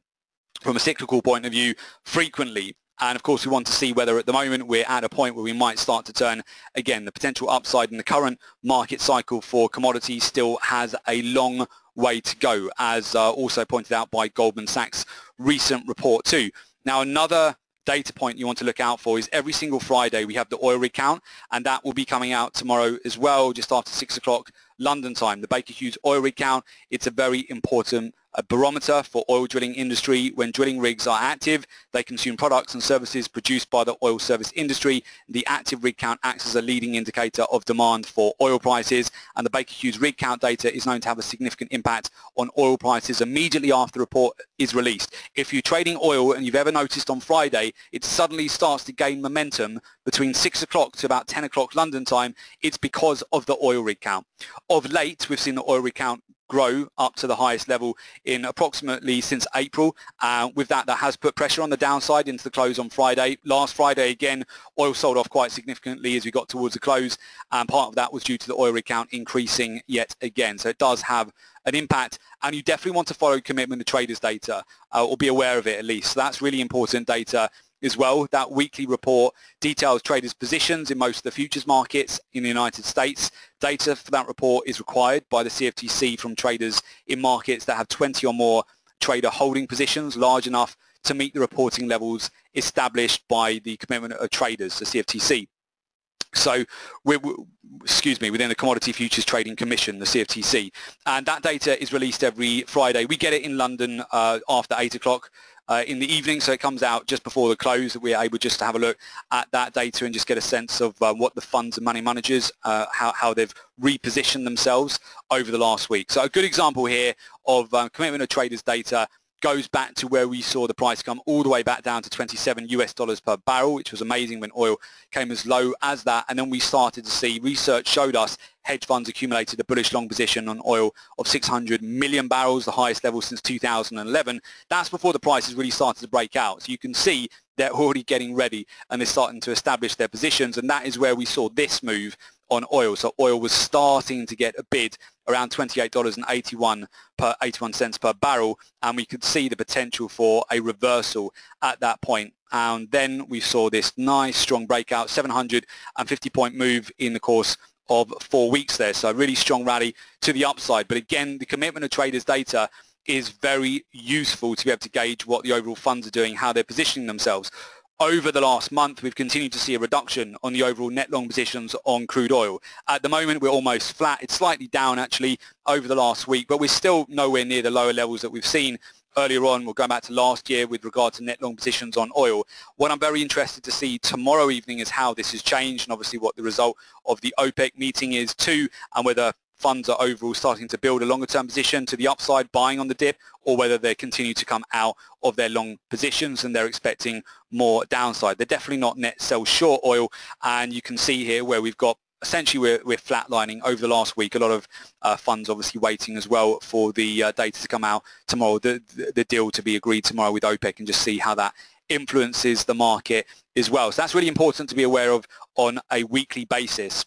from a cyclical point of view frequently. And of course, we want to see whether at the moment we're at a point where we might start to turn again. The potential upside in the current market cycle for commodities still has a long way to go, as uh, also pointed out by Goldman Sachs' recent report too. Now, another data point you want to look out for is every single Friday we have the oil rig count, and that will be coming out tomorrow as well, just after 6 o'clock London time. The Baker Hughes oil rig count, it's a very important a barometer for oil drilling industry. When drilling rigs are active, they consume products and services produced by the oil service industry. The active rig count acts as a leading indicator of demand for oil prices, and the Baker Hughes rig count data is known to have a significant impact on oil prices immediately after the report is released. If you're trading oil and you've ever noticed on Friday, it suddenly starts to gain momentum between 6 o'clock to about 10 o'clock London time, it's because of the oil rig count. Of late, we've seen the oil rig count grow up to the highest level in approximately since April. Uh, with that, that has put pressure on the downside into the close on Friday. Last Friday, again, oil sold off quite significantly as we got towards the close, and part of that was due to the oil rig count increasing yet again. So it does have an impact, and you definitely want to follow commitment to traders data, uh, or be aware of it at least. So that's really important data as well. That weekly report details traders' positions in most of the futures markets in the United States. Data for that report is required by the CFTC from traders in markets that have 20 or more trader holding positions large enough to meet the reporting levels established by the commitment of traders, the CFTC. So, we're, excuse me, within the Commodity Futures Trading Commission, the CFTC, and that data is released every Friday. We get it in London uh, after 8 o'clock uh, in the evening, so it comes out just before the close. That we're able just to have a look at that data and just get a sense of uh, what the funds and money managers, uh, how, how they've repositioned themselves over the last week. So a good example here of um, commitment of traders data goes back to where we saw the price come all the way back down to 27 US dollars per barrel, which was amazing when oil came as low as that. And then we started to see research showed us hedge funds accumulated a bullish long position on oil of 600 million barrels, the highest level since 2011. That's before the prices really started to break out. So you can see they're already getting ready and they're starting to establish their positions. And that is where we saw this move on oil. So oil was starting to get a bid around $28.81 per 81 cents per barrel, and we could see the potential for a reversal at that point. And then we saw this nice strong breakout, 750 point move in the course of four weeks there. So really strong rally to the upside. But again, the commitment of traders data is very useful to be able to gauge what the overall funds are doing, how they're positioning themselves over the last month, we've continued to see a reduction on the overall net long positions on crude oil. At the moment, we're almost flat. It's slightly down, actually, over the last week, but we're still nowhere near the lower levels that we've seen earlier on. We're going back to last year with regard to net long positions on oil. What I'm very interested to see tomorrow evening is how this has changed and obviously what the result of the OPEC meeting is too and whether funds are overall starting to build a longer term position to the upside buying on the dip or whether they continue to come out of their long positions and they're expecting more downside. They're definitely not net sell short oil and you can see here where we've got essentially we're, we're flatlining over the last week. A lot of uh, funds obviously waiting as well for the uh, data to come out tomorrow, the, the, the deal to be agreed tomorrow with OPEC and just see how that influences the market as well. So that's really important to be aware of on a weekly basis.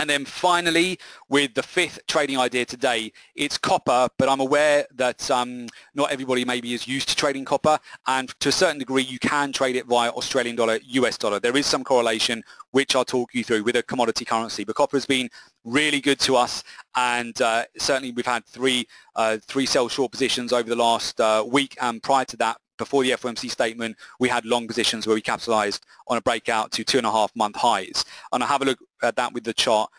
And then finally, with the fifth trading idea today, it's copper, but I'm aware that um, not everybody maybe is used to trading copper, and to a certain degree, you can trade it via Australian dollar, US dollar. There is some correlation, which I'll talk you through with a commodity currency, but copper has been really good to us, and uh, certainly we've had three uh, three sell short positions over the last uh, week, and prior to that, before the FOMC statement, we had long positions where we capitalized on a breakout to two and a half month highs. And I'll have a look at that with the chart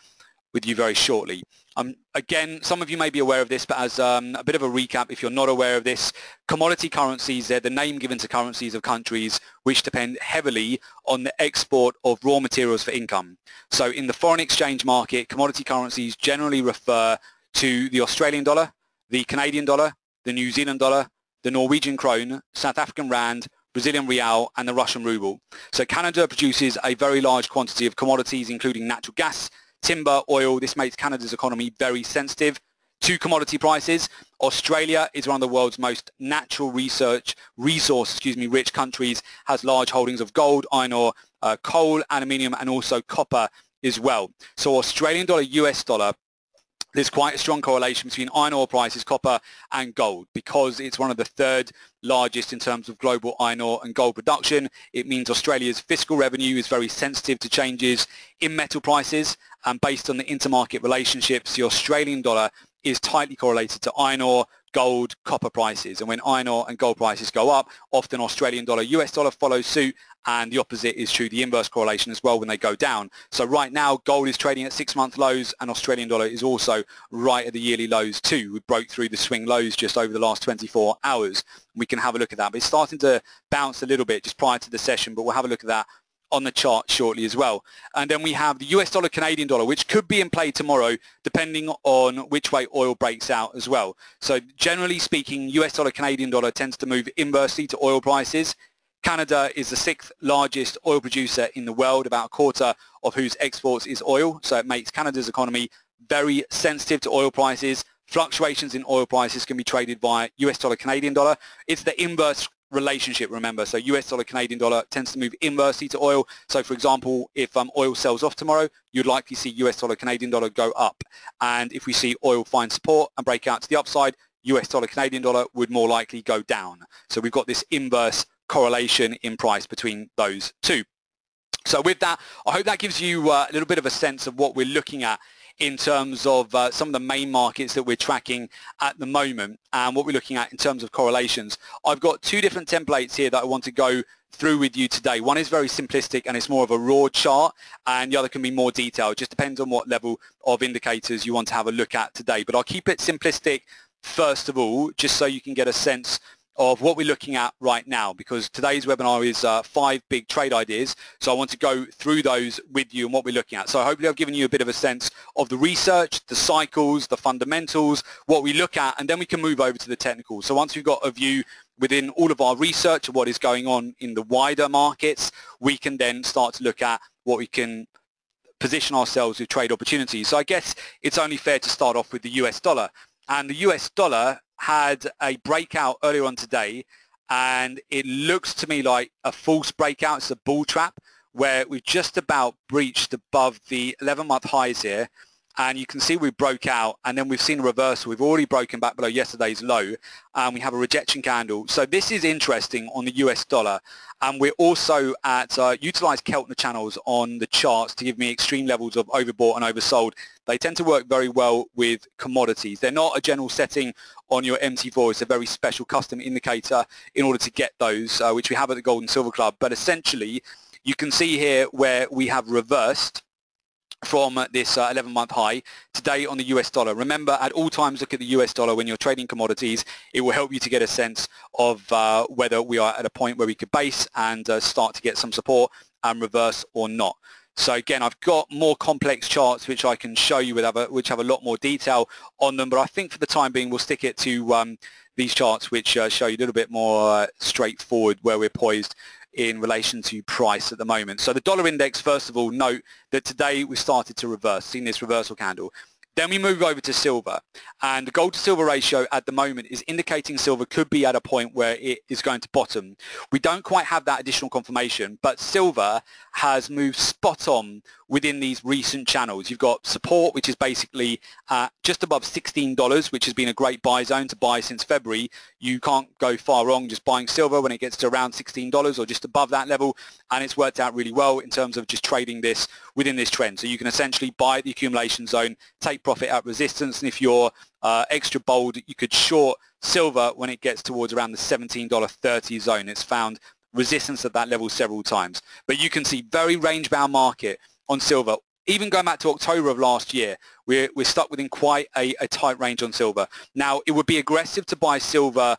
with you very shortly. Um, again, some of you may be aware of this, but as um, a bit of a recap, if you're not aware of this, commodity currencies, they're the name given to currencies of countries which depend heavily on the export of raw materials for income. So in the foreign exchange market, commodity currencies generally refer to the Australian dollar, the Canadian dollar, the New Zealand dollar, the Norwegian krone, South African rand, Brazilian real and the Russian ruble. So Canada produces a very large quantity of commodities including natural gas, timber, oil. This makes Canada's economy very sensitive to commodity prices. Australia is one of the world's most natural research resource, excuse me, rich countries, has large holdings of gold, iron ore, uh, coal, aluminium and also copper as well. So Australian dollar, US dollar there's quite a strong correlation between iron ore prices, copper and gold because it's one of the third largest in terms of global iron ore and gold production. It means Australia's fiscal revenue is very sensitive to changes in metal prices and based on the intermarket relationships, the Australian dollar is tightly correlated to iron ore, gold, copper prices. And when iron ore and gold prices go up, often Australian dollar, US dollar follows suit and the opposite is true, the inverse correlation as well when they go down. So right now, gold is trading at six-month lows and Australian dollar is also right at the yearly lows too. We broke through the swing lows just over the last 24 hours. We can have a look at that. But it's starting to bounce a little bit just prior to the session, but we'll have a look at that on the chart shortly as well. And then we have the US dollar Canadian dollar, which could be in play tomorrow depending on which way oil breaks out as well. So generally speaking, US dollar Canadian dollar tends to move inversely to oil prices. Canada is the sixth largest oil producer in the world, about a quarter of whose exports is oil. So it makes Canada's economy very sensitive to oil prices. Fluctuations in oil prices can be traded via US dollar Canadian dollar. It's the inverse relationship, remember. So US dollar Canadian dollar tends to move inversely to oil. So for example, if um, oil sells off tomorrow, you'd likely see US dollar Canadian dollar go up. And if we see oil find support and break out to the upside, US dollar Canadian dollar would more likely go down. So we've got this inverse correlation in price between those two. So with that, I hope that gives you uh, a little bit of a sense of what we're looking at in terms of uh, some of the main markets that we're tracking at the moment and what we're looking at in terms of correlations. I've got two different templates here that I want to go through with you today. One is very simplistic and it's more of a raw chart and the other can be more detailed. It just depends on what level of indicators you want to have a look at today. But I'll keep it simplistic first of all, just so you can get a sense of what we're looking at right now because today's webinar is uh, five big trade ideas so I want to go through those with you and what we're looking at. So hopefully I've given you a bit of a sense of the research, the cycles, the fundamentals, what we look at and then we can move over to the technical. So once we've got a view within all of our research of what is going on in the wider markets we can then start to look at what we can position ourselves with trade opportunities. So I guess it's only fair to start off with the US dollar and the US dollar had a breakout earlier on today and it looks to me like a false breakout. It's a bull trap where we've just about breached above the 11-month highs here and you can see we broke out and then we've seen a reversal. We've already broken back below yesterday's low and we have a rejection candle. So this is interesting on the US dollar and we're also at uh, utilize Keltner channels on the charts to give me extreme levels of overbought and oversold. They tend to work very well with commodities. They're not a general setting on your MT4. It's a very special custom indicator in order to get those, uh, which we have at the Gold and Silver Club. But essentially, you can see here where we have reversed from this 11-month uh, high today on the US dollar. Remember, at all times, look at the US dollar when you're trading commodities. It will help you to get a sense of uh, whether we are at a point where we could base and uh, start to get some support and reverse or not. So again, I've got more complex charts which I can show you with other, which have a lot more detail on them, but I think for the time being, we'll stick it to um, these charts which uh, show you a little bit more uh, straightforward where we're poised in relation to price at the moment. So the dollar index, first of all, note that today we started to reverse, seen this reversal candle. Then we move over to silver and the gold to silver ratio at the moment is indicating silver could be at a point where it is going to bottom. We don't quite have that additional confirmation but silver has moved spot on within these recent channels. You've got support which is basically uh, just above $16 which has been a great buy zone to buy since February. You can't go far wrong just buying silver when it gets to around $16 or just above that level and it's worked out really well in terms of just trading this within this trend. So you can essentially buy the accumulation zone, take profit at resistance and if you're uh, extra bold you could short silver when it gets towards around the $17.30 zone. It's found resistance at that level several times. But you can see very range bound market on silver. Even going back to October of last year, we're, we're stuck within quite a, a tight range on silver. Now, it would be aggressive to buy silver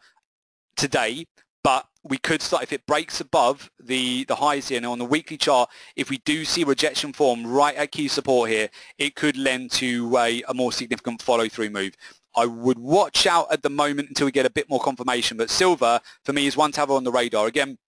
today, but we could start if it breaks above the the highs here. Now on the weekly chart if we do see rejection form right at key support here it could lend to a, a more significant follow through move. I would watch out at the moment until we get a bit more confirmation but silver for me is one to have on the radar. Again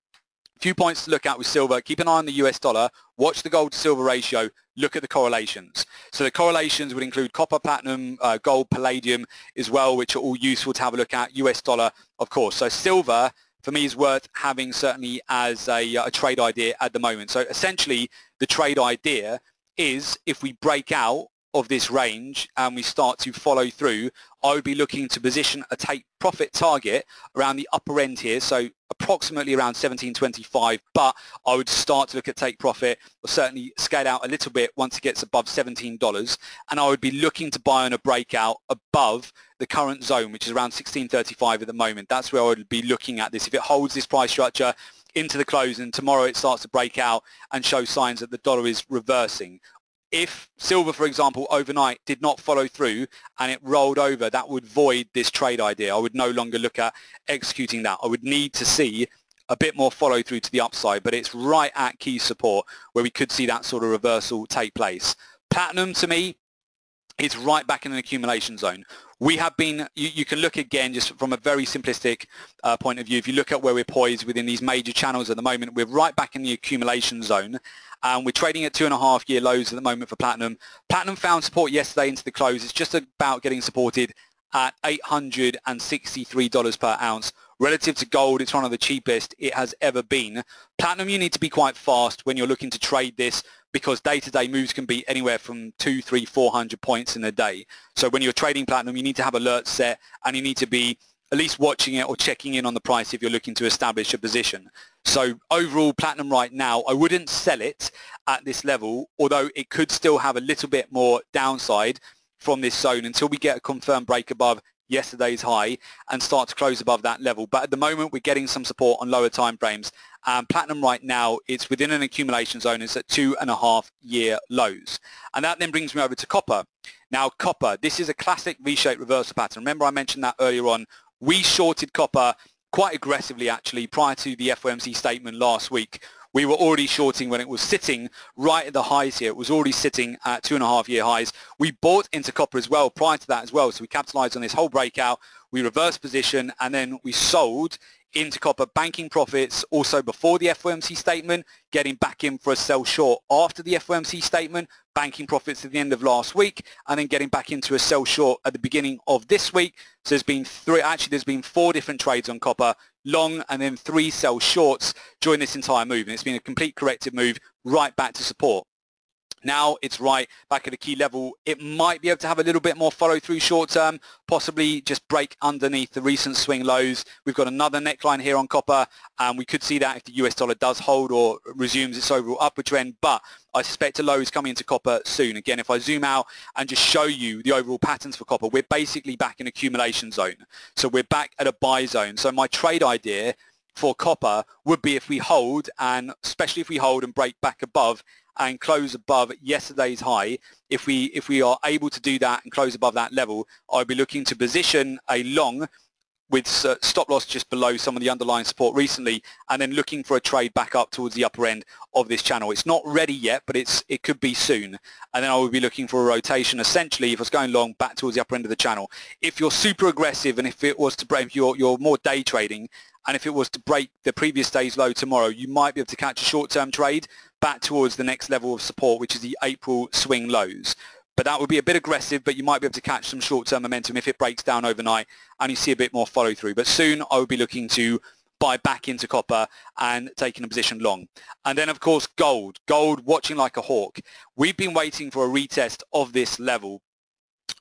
few points to look at with silver. Keep an eye on the US dollar. Watch the gold to silver ratio. Look at the correlations. So the correlations would include copper, platinum, uh, gold, palladium as well, which are all useful to have a look at. US dollar, of course. So silver, for me, is worth having certainly as a, a trade idea at the moment. So essentially, the trade idea is if we break out of this range and we start to follow through, I would be looking to position a take profit target around the upper end here, so approximately around 1725, but I would start to look at take profit or certainly scale out a little bit once it gets above $17, and I would be looking to buy on a breakout above the current zone, which is around 1635 at the moment. That's where I would be looking at this. If it holds this price structure, into the close and tomorrow it starts to break out and show signs that the dollar is reversing if silver, for example, overnight did not follow through and it rolled over, that would void this trade idea. I would no longer look at executing that. I would need to see a bit more follow through to the upside, but it's right at key support where we could see that sort of reversal take place. Platinum to me is right back in an accumulation zone. We have been, you, you can look again just from a very simplistic uh, point of view. If you look at where we're poised within these major channels at the moment, we're right back in the accumulation zone and we're trading at two and a half year lows at the moment for Platinum. Platinum found support yesterday into the close. It's just about getting supported at $863 per ounce. Relative to gold, it's one of the cheapest it has ever been. Platinum, you need to be quite fast when you're looking to trade this because day-to-day moves can be anywhere from two, three, four hundred points in a day. So when you're trading platinum, you need to have alerts set and you need to be at least watching it or checking in on the price if you're looking to establish a position. So overall, platinum right now, I wouldn't sell it at this level, although it could still have a little bit more downside from this zone until we get a confirmed break above yesterday's high and start to close above that level. But at the moment, we're getting some support on lower time frames. Um, platinum right now, it's within an accumulation zone. It's at two and a half year lows. And that then brings me over to copper. Now, copper, this is a classic V-shaped reversal pattern. Remember I mentioned that earlier on. We shorted copper quite aggressively, actually, prior to the FOMC statement last week we were already shorting when it was sitting right at the highs here. It was already sitting at two and a half year highs. We bought into copper as well prior to that as well. So we capitalized on this whole breakout. We reversed position and then we sold into copper banking profits also before the FOMC statement, getting back in for a sell short after the FOMC statement, banking profits at the end of last week, and then getting back into a sell short at the beginning of this week. So there's been three, actually there's been four different trades on copper, long and then three sell shorts during this entire move. And it's been a complete corrective move right back to support. Now it's right back at a key level. It might be able to have a little bit more follow through short term, possibly just break underneath the recent swing lows. We've got another neckline here on copper and we could see that if the US dollar does hold or resumes its overall upward trend, but I suspect a low is coming into copper soon. Again, if I zoom out and just show you the overall patterns for copper, we're basically back in accumulation zone. So we're back at a buy zone. So my trade idea for copper would be if we hold and especially if we hold and break back above and close above yesterday's high, if we if we are able to do that and close above that level, I'd be looking to position a long with stop loss just below some of the underlying support recently and then looking for a trade back up towards the upper end of this channel. It's not ready yet, but it's it could be soon. And then I would be looking for a rotation essentially if I was going long back towards the upper end of the channel. If you're super aggressive and if it was to break, you're, you're more day trading and if it was to break the previous day's low tomorrow, you might be able to catch a short-term trade back towards the next level of support, which is the April swing lows. But that would be a bit aggressive, but you might be able to catch some short-term momentum if it breaks down overnight and you see a bit more follow-through. But soon I would be looking to buy back into copper and taking a position long. And then, of course, gold. Gold watching like a hawk. We've been waiting for a retest of this level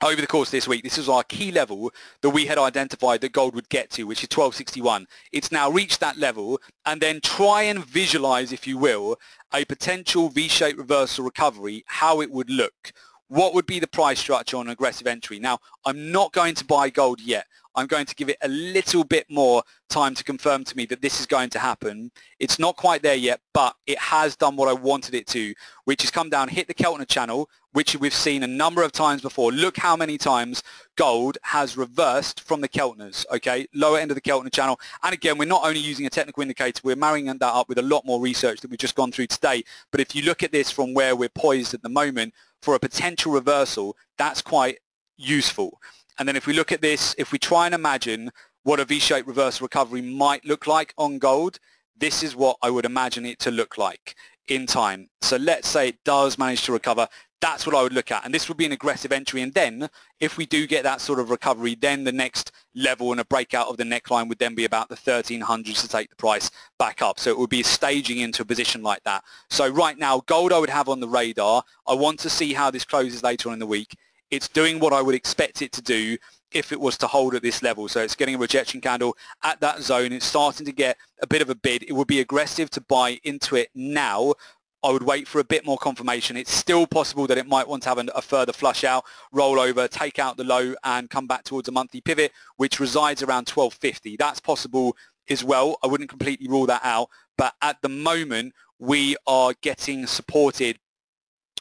over the course of this week, this is our key level that we had identified that gold would get to, which is 1261. It's now reached that level, and then try and visualize, if you will, a potential V-shaped reversal recovery, how it would look. What would be the price structure on aggressive entry? Now, I'm not going to buy gold yet. I'm going to give it a little bit more time to confirm to me that this is going to happen. It's not quite there yet, but it has done what I wanted it to, which is come down, hit the Keltner channel, which we've seen a number of times before. Look how many times gold has reversed from the Keltners, okay? Lower end of the Keltner channel. And again, we're not only using a technical indicator, we're marrying that up with a lot more research that we've just gone through today. But if you look at this from where we're poised at the moment for a potential reversal, that's quite useful. And then if we look at this, if we try and imagine what a V-shaped reversal recovery might look like on gold, this is what I would imagine it to look like in time. So let's say it does manage to recover. That's what I would look at. And this would be an aggressive entry. And then if we do get that sort of recovery, then the next level and a breakout of the neckline would then be about the 1300s to take the price back up. So it would be staging into a position like that. So right now, gold I would have on the radar. I want to see how this closes later on in the week. It's doing what I would expect it to do if it was to hold at this level. So it's getting a rejection candle at that zone. It's starting to get a bit of a bid. It would be aggressive to buy into it now. I would wait for a bit more confirmation. It's still possible that it might want to have a further flush out, roll over, take out the low and come back towards a monthly pivot, which resides around 1250. That's possible as well. I wouldn't completely rule that out. But at the moment, we are getting supported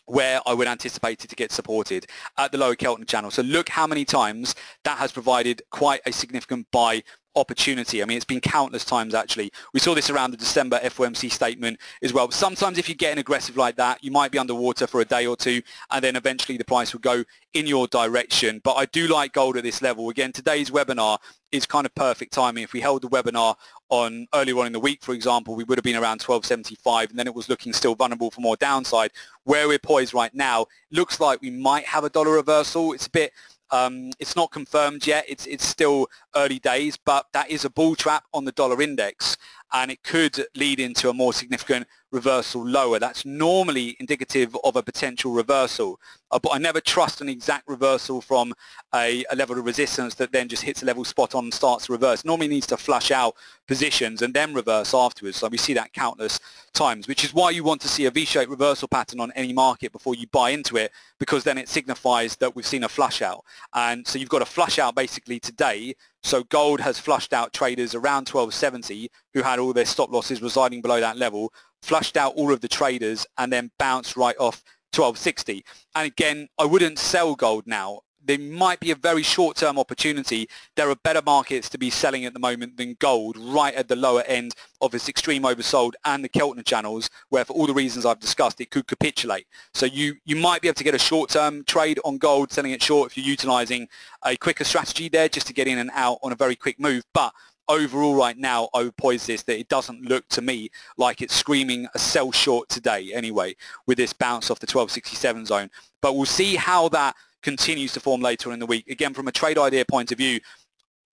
where I would anticipate it to get supported at the lower Keltner channel. So look how many times that has provided quite a significant buy opportunity. I mean, it's been countless times actually. We saw this around the December FOMC statement as well. Sometimes if you get an aggressive like that, you might be underwater for a day or two and then eventually the price will go in your direction. But I do like gold at this level. Again, today's webinar is kind of perfect timing. If we held the webinar on earlier on in the week, for example, we would have been around 1275 and then it was looking still vulnerable for more downside. Where we're poised right now, looks like we might have a dollar reversal. It's a bit um, it's not confirmed yet. It's, it's still early days, but that is a bull trap on the dollar index and it could lead into a more significant reversal lower. That's normally indicative of a potential reversal, uh, but I never trust an exact reversal from a, a, level of resistance that then just hits a level spot on and starts to reverse. Normally needs to flush out positions and then reverse afterwards. So we see that countless times, which is why you want to see a V-shaped reversal pattern on any market before you buy into it, because then it signifies that we've seen a flush out. And so you've got a flush out basically today so gold has flushed out traders around 1270 who had all their stop losses residing below that level, flushed out all of the traders and then bounced right off 1260. And again, I wouldn't sell gold now there might be a very short-term opportunity. There are better markets to be selling at the moment than gold right at the lower end of its extreme oversold and the Keltner channels where for all the reasons I've discussed it could capitulate. So you, you might be able to get a short-term trade on gold selling it short if you're utilizing a quicker strategy there just to get in and out on a very quick move. But overall right now oh, I would poise this that it doesn't look to me like it's screaming a sell short today anyway with this bounce off the 1267 zone. But we'll see how that continues to form later in the week. Again, from a trade idea point of view,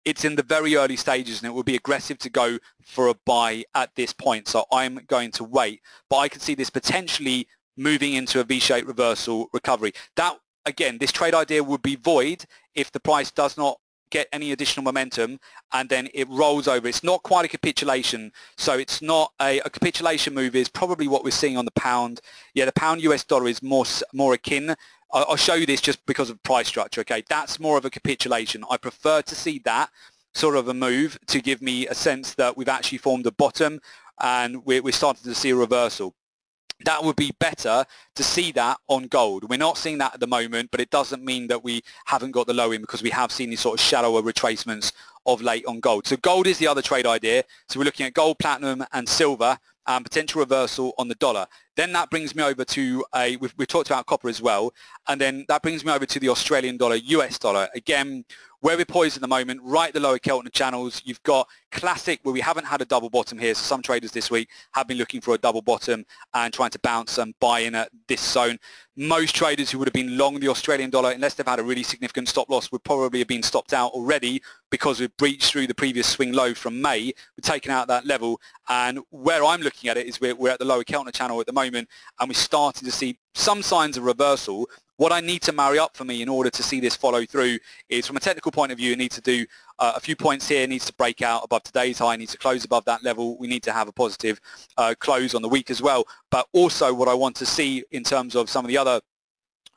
it's in the very early stages and it would be aggressive to go for a buy at this point. So I'm going to wait. But I can see this potentially moving into a V-shaped reversal recovery. That, again, this trade idea would be void if the price does not get any additional momentum and then it rolls over. It's not quite a capitulation. So it's not a, a, capitulation move is probably what we're seeing on the pound. Yeah, the pound US dollar is more, more akin I'll show you this just because of price structure, okay? That's more of a capitulation. I prefer to see that sort of a move to give me a sense that we've actually formed a bottom and we're, we're starting to see a reversal. That would be better to see that on gold. We're not seeing that at the moment, but it doesn't mean that we haven't got the low in because we have seen these sort of shallower retracements of late on gold. So gold is the other trade idea. So we're looking at gold, platinum, and silver, and potential reversal on the dollar. Then that brings me over to a, we've, we've talked about copper as well, and then that brings me over to the Australian dollar, US dollar. Again, where we're poised at the moment, right the lower Keltner channels, you've got classic where we haven't had a double bottom here. So some traders this week have been looking for a double bottom and trying to bounce and buy in at this zone. Most traders who would have been long the Australian dollar, unless they've had a really significant stop loss, would probably have been stopped out already because we've breached through the previous swing low from May. We've taken out that level. And where I'm looking at it is we're, we're at the lower Keltner channel at the moment and we're starting to see some signs of reversal what I need to marry up for me in order to see this follow through is from a technical point of view, it needs to do uh, a few points here, needs to break out above today's high, needs to close above that level. We need to have a positive uh, close on the week as well. But also what I want to see in terms of some of the other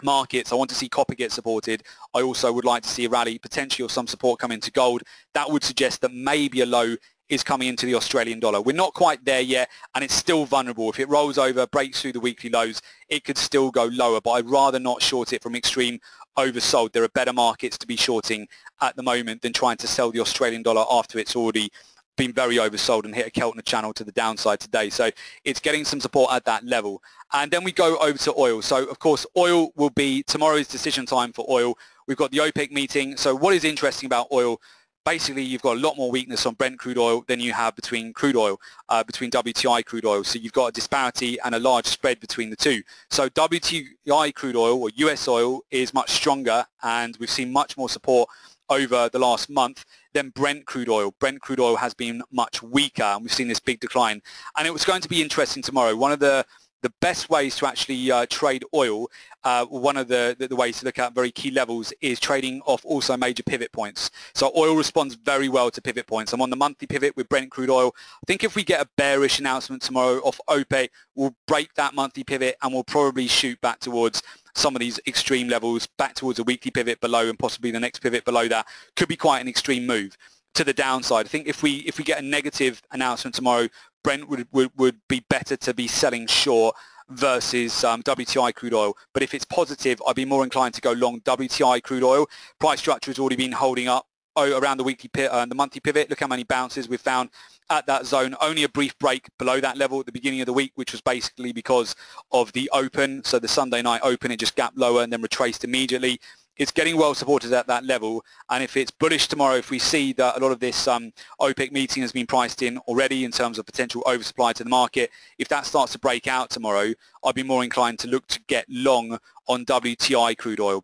markets. I want to see copper get supported. I also would like to see a rally, potentially or some support come into gold. That would suggest that maybe a low is coming into the Australian dollar. We're not quite there yet and it's still vulnerable. If it rolls over, breaks through the weekly lows, it could still go lower, but I'd rather not short it from extreme oversold. There are better markets to be shorting at the moment than trying to sell the Australian dollar after it's already been very oversold and hit a Keltner channel to the downside today. So it's getting some support at that level. And then we go over to oil. So of course, oil will be tomorrow's decision time for oil. We've got the OPEC meeting. So what is interesting about oil? Basically, you've got a lot more weakness on Brent crude oil than you have between crude oil, uh, between WTI crude oil. So you've got a disparity and a large spread between the two. So WTI crude oil or US oil is much stronger and we've seen much more support over the last month than Brent crude oil. Brent crude oil has been much weaker and we've seen this big decline. And it was going to be interesting tomorrow. One of the the best ways to actually uh, trade oil, uh, one of the, the, the, ways to look at very key levels is trading off also major pivot points. So oil responds very well to pivot points. I'm on the monthly pivot with Brent crude oil. I think if we get a bearish announcement tomorrow off OPEC, we'll break that monthly pivot and we'll probably shoot back towards some of these extreme levels, back towards a weekly pivot below and possibly the next pivot below that. Could be quite an extreme move to the downside. I think if we if we get a negative announcement tomorrow, Brent would, would, would be better to be selling short versus um, WTI crude oil. But if it's positive, I'd be more inclined to go long WTI crude oil. Price structure has already been holding up oh, around the weekly uh, the monthly pivot. Look how many bounces we've found at that zone. Only a brief break below that level at the beginning of the week, which was basically because of the open. So the Sunday night open, it just gapped lower and then retraced immediately it's getting well supported at that level. And if it's bullish tomorrow, if we see that a lot of this um, OPEC meeting has been priced in already in terms of potential oversupply to the market, if that starts to break out tomorrow, I'd be more inclined to look to get long on WTI crude oil.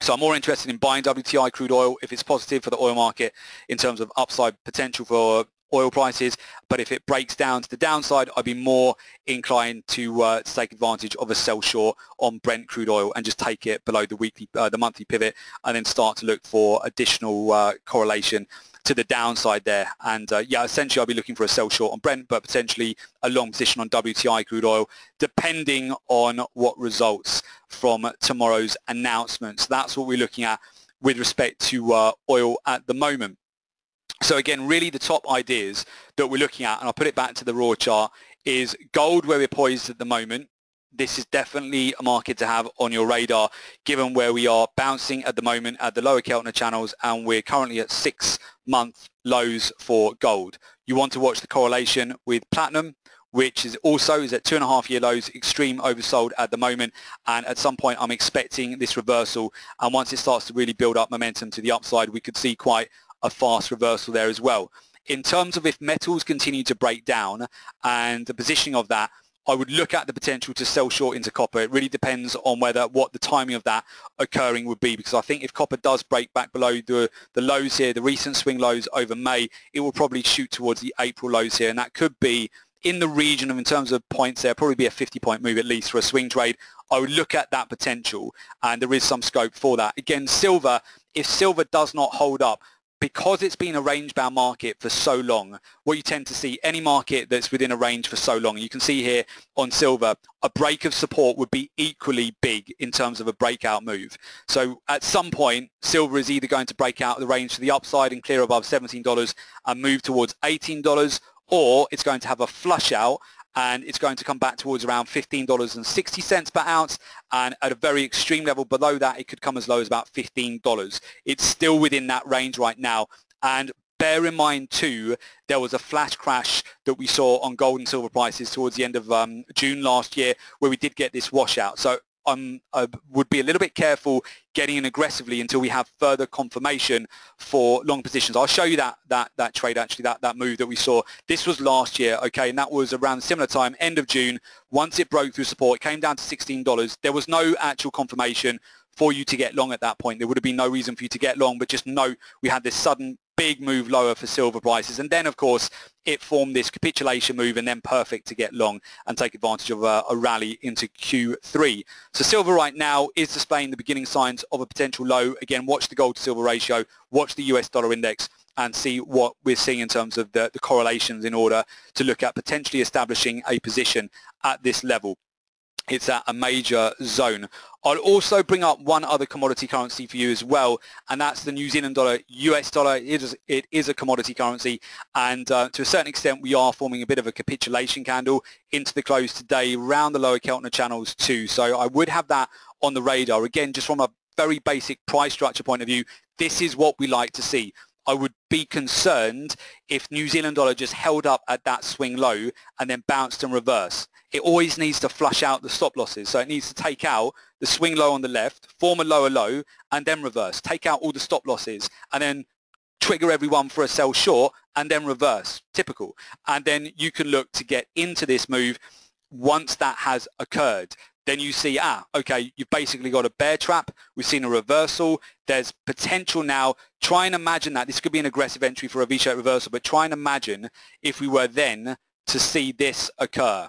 So I'm more interested in buying WTI crude oil if it's positive for the oil market in terms of upside potential for oil prices, but if it breaks down to the downside, I'd be more inclined to, uh, to take advantage of a sell short on Brent crude oil and just take it below the weekly, uh, the monthly pivot, and then start to look for additional uh, correlation to the downside there. And uh, yeah, essentially I'll be looking for a sell short on Brent, but potentially a long position on WTI crude oil, depending on what results from tomorrow's announcements. That's what we're looking at with respect to uh, oil at the moment. So again, really the top ideas that we're looking at, and I'll put it back to the raw chart, is gold where we're poised at the moment. This is definitely a market to have on your radar given where we are bouncing at the moment at the lower Keltner channels and we're currently at six month lows for gold. You want to watch the correlation with platinum which is also is at two and a half year lows, extreme oversold at the moment. And at some point, I'm expecting this reversal. And once it starts to really build up momentum to the upside, we could see quite a fast reversal there as well. In terms of if metals continue to break down and the positioning of that, I would look at the potential to sell short into copper. It really depends on whether what the timing of that occurring would be because I think if copper does break back below the, the lows here, the recent swing lows over May, it will probably shoot towards the April lows here and that could be in the region of in terms of points there, probably be a 50 point move at least for a swing trade. I would look at that potential and there is some scope for that. Again, silver, if silver does not hold up, because it's been a range-bound market for so long, what you tend to see, any market that's within a range for so long, you can see here on silver, a break of support would be equally big in terms of a breakout move. So at some point, silver is either going to break out the range to the upside and clear above $17 and move towards $18, or it's going to have a flush out and it's going to come back towards around $15.60 per ounce. And at a very extreme level below that it could come as low as about $15. It's still within that range right now. And bear in mind too there was a flash crash that we saw on gold and silver prices towards the end of um, June last year where we did get this washout. So um, I would be a little bit careful getting in aggressively until we have further confirmation for long positions. I'll show you that that that trade actually, that that move that we saw. This was last year, okay, and that was around similar time, end of June. Once it broke through support, it came down to $16. There was no actual confirmation for you to get long at that point. There would have been no reason for you to get long, but just note we had this sudden big move lower for silver prices. And then, of course, it formed this capitulation move and then perfect to get long and take advantage of a, a, rally into Q3. So silver right now is displaying the beginning signs of a potential low. Again, watch the gold to silver ratio, watch the US dollar index and see what we're seeing in terms of the, the correlations in order to look at potentially establishing a position at this level. It's at a major zone. I'll also bring up one other commodity currency for you as well, and that's the New Zealand dollar, US dollar. It is, it is a commodity currency, and uh, to a certain extent, we are forming a bit of a capitulation candle into the close today around the lower Keltner channels too. So I would have that on the radar. Again, just from a very basic price structure point of view, this is what we like to see. I would be concerned if New Zealand dollar just held up at that swing low and then bounced and reversed. It always needs to flush out the stop losses. So it needs to take out the swing low on the left, form a lower low, and then reverse. Take out all the stop losses and then trigger everyone for a sell short and then reverse. Typical. And then you can look to get into this move once that has occurred then you see, ah, okay, you've basically got a bear trap. We've seen a reversal. There's potential now. Try and imagine that. This could be an aggressive entry for a V-shaped reversal, but try and imagine if we were then to see this occur.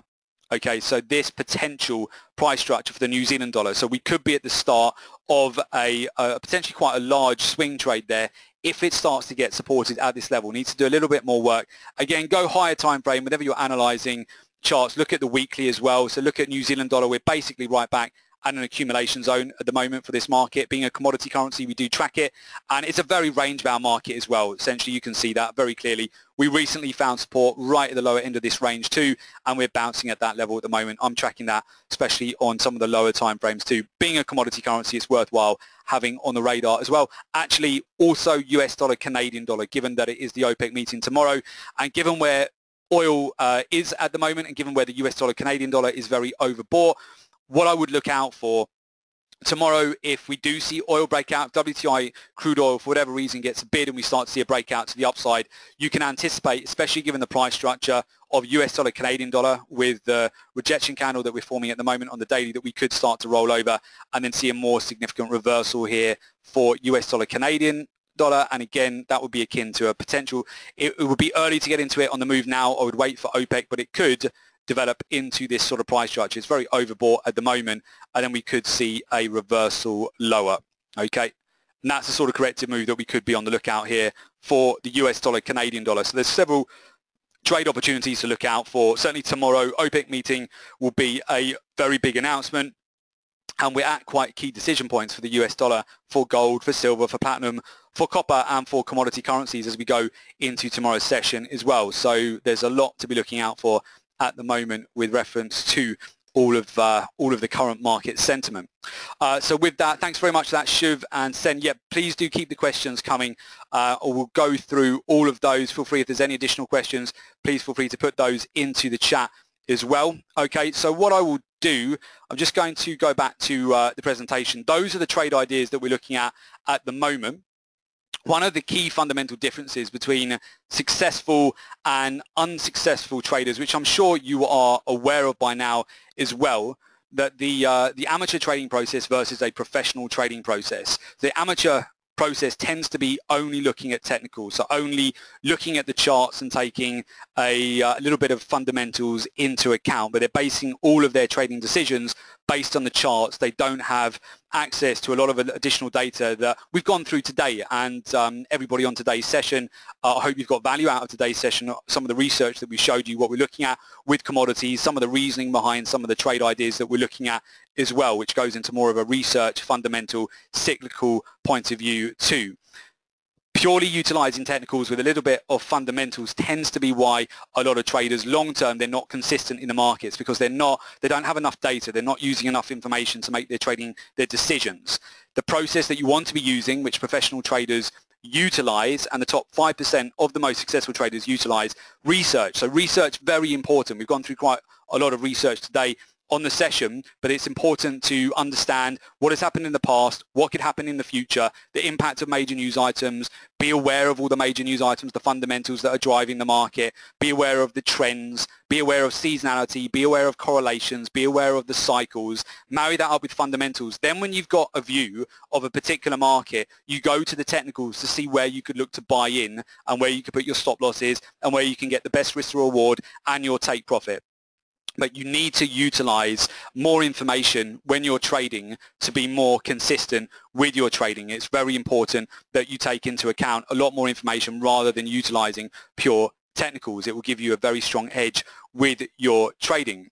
Okay, so this potential price structure for the New Zealand dollar. So we could be at the start of a, a potentially quite a large swing trade there if it starts to get supported at this level. Needs to do a little bit more work. Again, go higher time frame whenever you're analyzing charts, look at the weekly as well. So look at New Zealand dollar. We're basically right back at an accumulation zone at the moment for this market. Being a commodity currency, we do track it. And it's a very range-bound market as well. Essentially, you can see that very clearly. We recently found support right at the lower end of this range too, and we're bouncing at that level at the moment. I'm tracking that, especially on some of the lower time frames too. Being a commodity currency, it's worthwhile having on the radar as well. Actually, also US dollar, Canadian dollar, given that it is the OPEC meeting tomorrow, and given where oil uh, is at the moment and given where the US dollar Canadian dollar is very overbought, what I would look out for tomorrow if we do see oil breakout, WTI crude oil for whatever reason gets a bid and we start to see a breakout to the upside, you can anticipate, especially given the price structure of US dollar Canadian dollar with the rejection candle that we're forming at the moment on the daily that we could start to roll over and then see a more significant reversal here for US dollar Canadian dollar. And again that would be akin to a potential it, it, would be early to get into it on the move now. I would wait for OPEC but it could develop into this sort of price structure. It's very overbought at the moment and then we could see a reversal lower okay? And that's the sort of corrective move that we could be on the lookout here for the US dollar Canadian dollar. So there's several trade opportunities to look out for. Certainly tomorrow OPEC meeting will be a very big announcement and we're at quite key decision points for the US dollar, for gold, for silver, for platinum, for copper and for commodity currencies as we go into tomorrow's session as well. So there's a lot to be looking out for at the moment with reference to all of uh, all of the current market sentiment. Uh, so with that, thanks very much for that, Shiv and Sen. Yeah, please do keep the questions coming, uh, or we'll go through all of those. Feel free if there's any additional questions, please feel free to put those into the chat as well. Okay, so what I will do, I'm just going to go back to uh, the presentation. Those are the trade ideas that we're looking at at the moment. One of the key fundamental differences between successful and unsuccessful traders, which I'm sure you are aware of by now as well, that the uh, the amateur trading process versus a professional trading process. The amateur process tends to be only looking at technicals, so only looking at the charts and taking a, uh, little bit of fundamentals into account, but they're basing all of their trading decisions based on the charts. They don't have access to a lot of additional data that we've gone through today and um, everybody on today's session. Uh, I hope you've got value out of today's session, some of the research that we showed you, what we're looking at with commodities, some of the reasoning behind some of the trade ideas that we're looking at as well, which goes into more of a research, fundamental, cyclical point of view too purely utilizing technicals with a little bit of fundamentals tends to be why a lot of traders long term they're not consistent in the markets because they're not they don't have enough data. They're not using enough information to make their trading their decisions. The process that you want to be using which professional traders utilize and the top 5% of the most successful traders utilize research. So research very important. We've gone through quite a lot of research today on the session, but it's important to understand what has happened in the past, what could happen in the future, the impact of major news items, be aware of all the major news items, the fundamentals that are driving the market, be aware of the trends, be aware of seasonality, be aware of correlations, be aware of the cycles, marry that up with fundamentals. Then when you've got a view of a particular market, you go to the technicals to see where you could look to buy in and where you could put your stop losses and where you can get the best risk reward and your take profit but you need to utilize more information when you're trading to be more consistent with your trading. It's very important that you take into account a lot more information rather than utilizing pure technicals. It will give you a very strong edge with your trading.